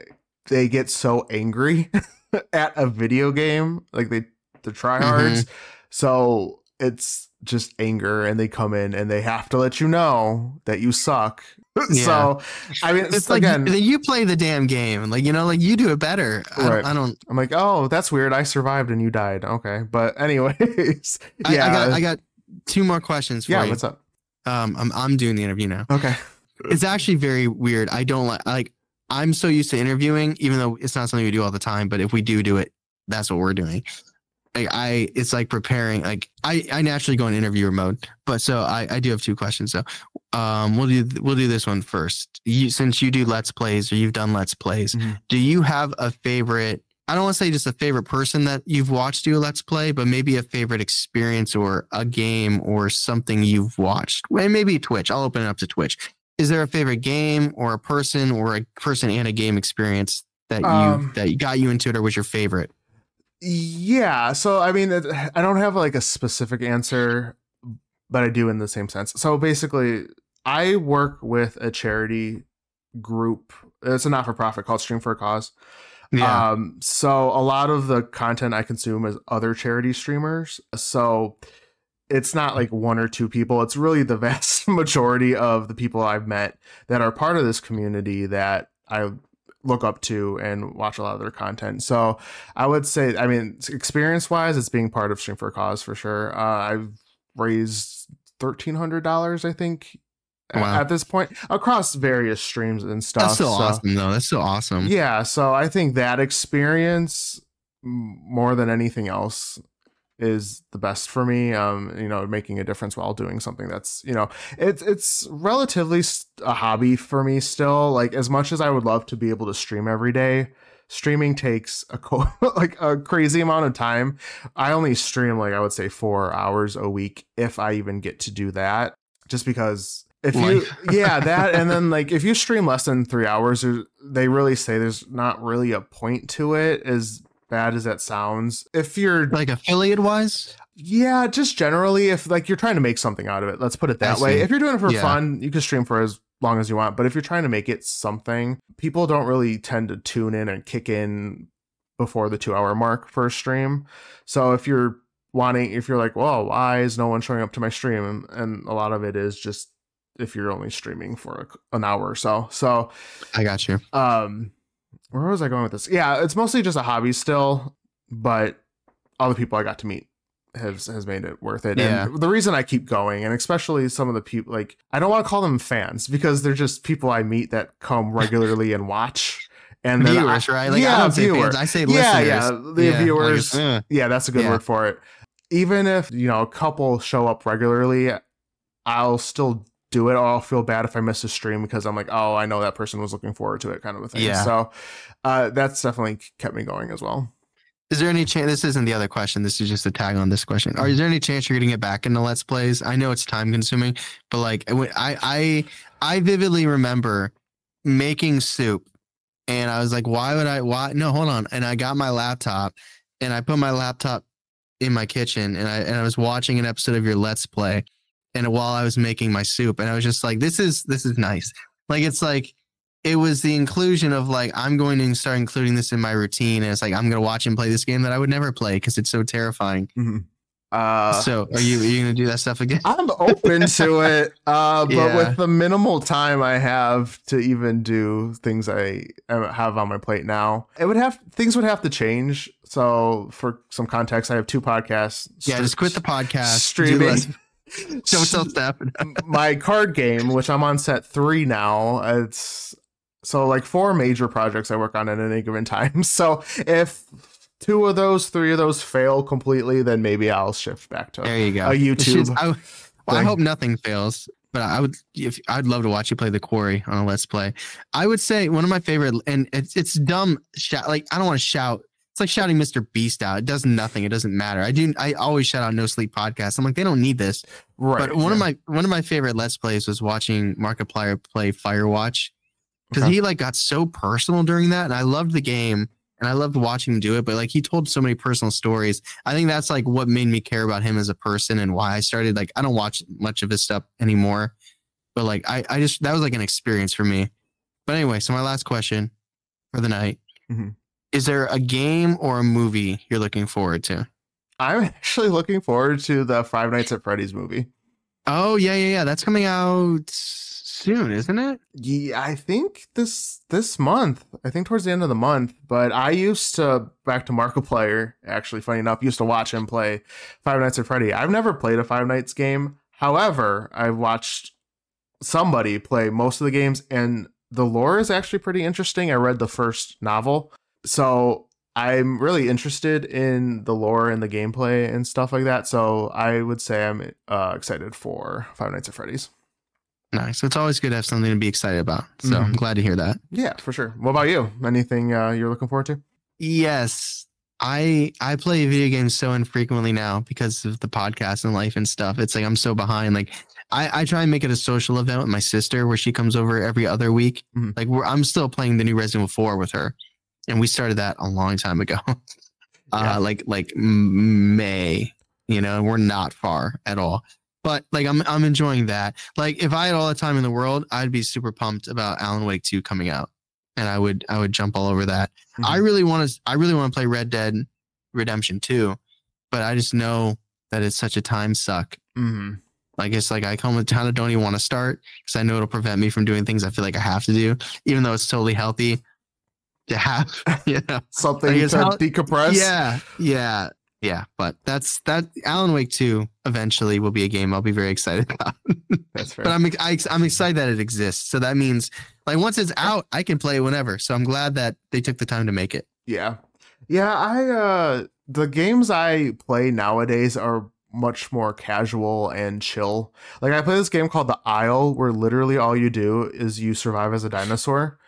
they get so angry at a video game, like they the tryhards. Mm-hmm. So it's just anger and they come in and they have to let you know that you suck. Yeah. so I mean, it's like you play the damn game. Like, you know, like you do it better. I, right. don't, I don't, I'm like, oh, that's weird. I survived and you died. Okay. But anyways, I, yeah. I got, I got two more questions for yeah, you. what's up? Um, I'm, I'm doing the interview now. Okay. It's actually very weird. I don't like, like, I'm so used to interviewing, even though it's not something we do all the time, but if we do do it, that's what we're doing. I, I it's like preparing like I, I naturally go in interviewer mode but so I, I do have two questions so um we'll do we'll do this one first. You since you do let's plays or you've done let's plays mm-hmm. do you have a favorite I don't want to say just a favorite person that you've watched do a let's play but maybe a favorite experience or a game or something you've watched? Well, maybe Twitch. I'll open it up to Twitch. Is there a favorite game or a person or a person and a game experience that you um, that got you into it or was your favorite yeah. So, I mean, I don't have like a specific answer, but I do in the same sense. So, basically, I work with a charity group. It's a not for profit called Stream for a Cause. Yeah. Um, so, a lot of the content I consume is other charity streamers. So, it's not like one or two people. It's really the vast majority of the people I've met that are part of this community that I look up to and watch a lot of their content. So I would say, I mean, experience wise, it's being part of Stream for a Cause for sure. Uh, I've raised thirteen hundred dollars, I think, wow. at this point across various streams and stuff. That's still so, awesome, though. That's still awesome. Yeah, so I think that experience more than anything else is the best for me. Um, you know, making a difference while doing something that's, you know, it's it's relatively a hobby for me still. Like as much as I would love to be able to stream every day, streaming takes a co- like a crazy amount of time. I only stream like I would say 4 hours a week if I even get to do that just because if you yeah that and then like if you stream less than three hours they really say there's not really a point to it is bad as that sounds, if you're like affiliate wise, yeah, just generally, if like you're trying to make something out of it, let's put it that way. If you're doing it for yeah. fun, you can stream for as long as you want. But if you're trying to make it something, people don't really tend to tune in and kick in before the two hour mark for a stream. So if you're wanting, if you're like, well, why is no one showing up to my stream? And a lot of it is just if you're only streaming for a, an hour or so. So I got you. Um, where was I going with this? Yeah, it's mostly just a hobby still, but all the people I got to meet has has made it worth it. Yeah. And the reason I keep going, and especially some of the people like I don't want to call them fans because they're just people I meet that come regularly and watch. And viewers, I, right? Like, yeah, I viewers. I say listeners. Yeah, yeah, the yeah, viewers. Like, uh, yeah, that's a good yeah. word for it. Even if you know a couple show up regularly, I'll still do it or I'll feel bad if I miss a stream because I'm like, oh, I know that person was looking forward to it, kind of a thing. Yeah. So uh, that's definitely kept me going as well. Is there any chance? This isn't the other question. This is just a tag on this question. Are is there any chance you're going to get back into Let's Plays? I know it's time consuming, but like I I I vividly remember making soup, and I was like, why would I? Why? No, hold on. And I got my laptop, and I put my laptop in my kitchen, and I and I was watching an episode of your Let's Play, and while I was making my soup, and I was just like, this is this is nice. Like it's like it was the inclusion of like I'm going to start including this in my routine, and it's like I'm going to watch and play this game that I would never play because it's so terrifying. Mm-hmm. Uh, so are you are you gonna do that stuff again? I'm open to it, uh, but yeah. with the minimal time I have to even do things I have on my plate now, it would have things would have to change. So for some context, I have two podcasts. Yeah, just quit the podcast. Streaming. Don't tell my card game, which I'm on set three now, it's so like four major projects I work on at any given time. So if two of those, three of those fail completely, then maybe I'll shift back to there you go. a YouTube. I, well, I hope nothing fails, but I would if I'd love to watch you play the quarry on a let's play. I would say one of my favorite, and it's it's dumb. Shout like I don't want to shout it's like shouting Mr. Beast out. It does nothing. It doesn't matter. I do. I always shout out No Sleep podcast. I'm like, they don't need this. Right. But one yeah. of my one of my favorite Let's Plays was watching Markiplier play Firewatch because okay. he like got so personal during that, and I loved the game and I loved watching him do it. But like he told so many personal stories. I think that's like what made me care about him as a person and why I started like I don't watch much of his stuff anymore. But like I I just that was like an experience for me. But anyway, so my last question for the night. Mm-hmm is there a game or a movie you're looking forward to? I'm actually looking forward to the Five Nights at Freddy's movie. Oh yeah, yeah, yeah. That's coming out soon, isn't it? Yeah, I think this this month. I think towards the end of the month. But I used to back to Markiplier. Actually, funny enough, used to watch him play Five Nights at Freddy. I've never played a Five Nights game. However, I've watched somebody play most of the games, and the lore is actually pretty interesting. I read the first novel, so I'm really interested in the lore and the gameplay and stuff like that. So I would say I'm uh, excited for Five Nights at Freddy's. Nice. It's always good to have something to be excited about. So mm-hmm. I'm glad to hear that. Yeah, for sure. What about you? Anything uh, you're looking forward to? Yes. I I play video games so infrequently now because of the podcast and life and stuff. It's like I'm so behind. Like I, I try and make it a social event with my sister where she comes over every other week. Mm-hmm. Like I'm still playing the new Resident Evil 4 with her and we started that a long time ago. uh, like like May, you know, we're not far at all. But like I'm I'm enjoying that. Like if I had all the time in the world, I'd be super pumped about Alan Wake 2 coming out. And I would I would jump all over that. Mm-hmm. I really want to I really want to play Red Dead Redemption 2, but I just know that it's such a time suck. Mm-hmm. Like it's like I come with kind of don't even want to start because I know it'll prevent me from doing things I feel like I have to do, even though it's totally healthy to have you know something to how, decompress. Yeah, yeah, yeah. But that's that. Alan Wake Two eventually will be a game I'll be very excited about. that's fair. But I'm I, am i am excited that it exists. So that means like once it's out, I can play it whenever. So I'm glad that they took the time to make it. Yeah, yeah. I uh the games I play nowadays are much more casual and chill. Like I play this game called The Isle, where literally all you do is you survive as a dinosaur.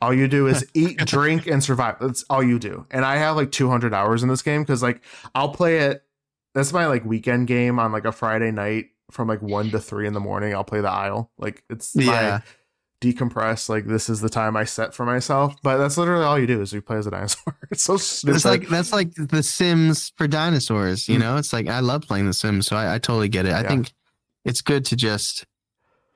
All you do is eat, drink, and survive. That's all you do. And I have like 200 hours in this game because like I'll play it. That's my like weekend game on like a Friday night from like one to three in the morning. I'll play the Isle. Like it's yeah. decompress. Like this is the time I set for myself. But that's literally all you do is you play as a dinosaur. it's so stupid. It's like that's like the Sims for dinosaurs. You mm-hmm. know, it's like I love playing the Sims, so I, I totally get it. I yeah. think it's good to just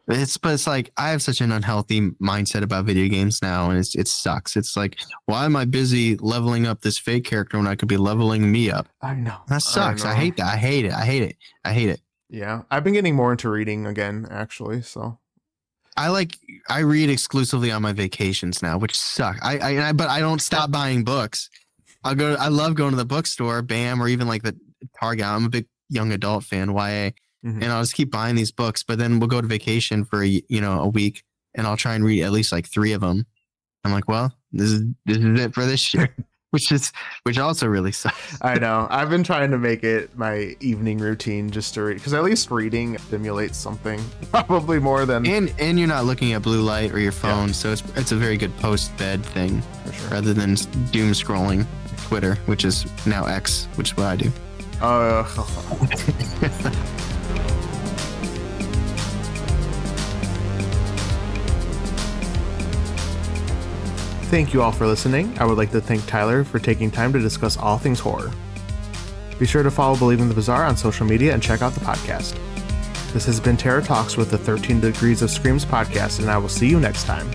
it's but it's like I have such an unhealthy mindset about video games now, and it's it sucks. It's like why am I busy leveling up this fake character when I could be leveling me up? I know that sucks. I, I hate that. I hate it. I hate it. I hate it. Yeah, I've been getting more into reading again, actually. So I like I read exclusively on my vacations now, which suck. I, I, I but I don't stop buying books. I go. I love going to the bookstore, BAM, or even like the Target. I'm a big young adult fan, YA. Mm-hmm. And I'll just keep buying these books, but then we'll go to vacation for a, you know a week, and I'll try and read at least like three of them. I'm like, well, this is this is it for this year, which is which also really sucks. I know. I've been trying to make it my evening routine just to read because at least reading stimulates something probably more than and and you're not looking at blue light or your phone, yeah. so it's it's a very good post bed thing sure. rather than doom scrolling Twitter, which is now X, which is what I do. Uh, Thank you all for listening. I would like to thank Tyler for taking time to discuss all things horror. Be sure to follow Believing the Bizarre on social media and check out the podcast. This has been Terror Talks with the 13 Degrees of Screams podcast, and I will see you next time.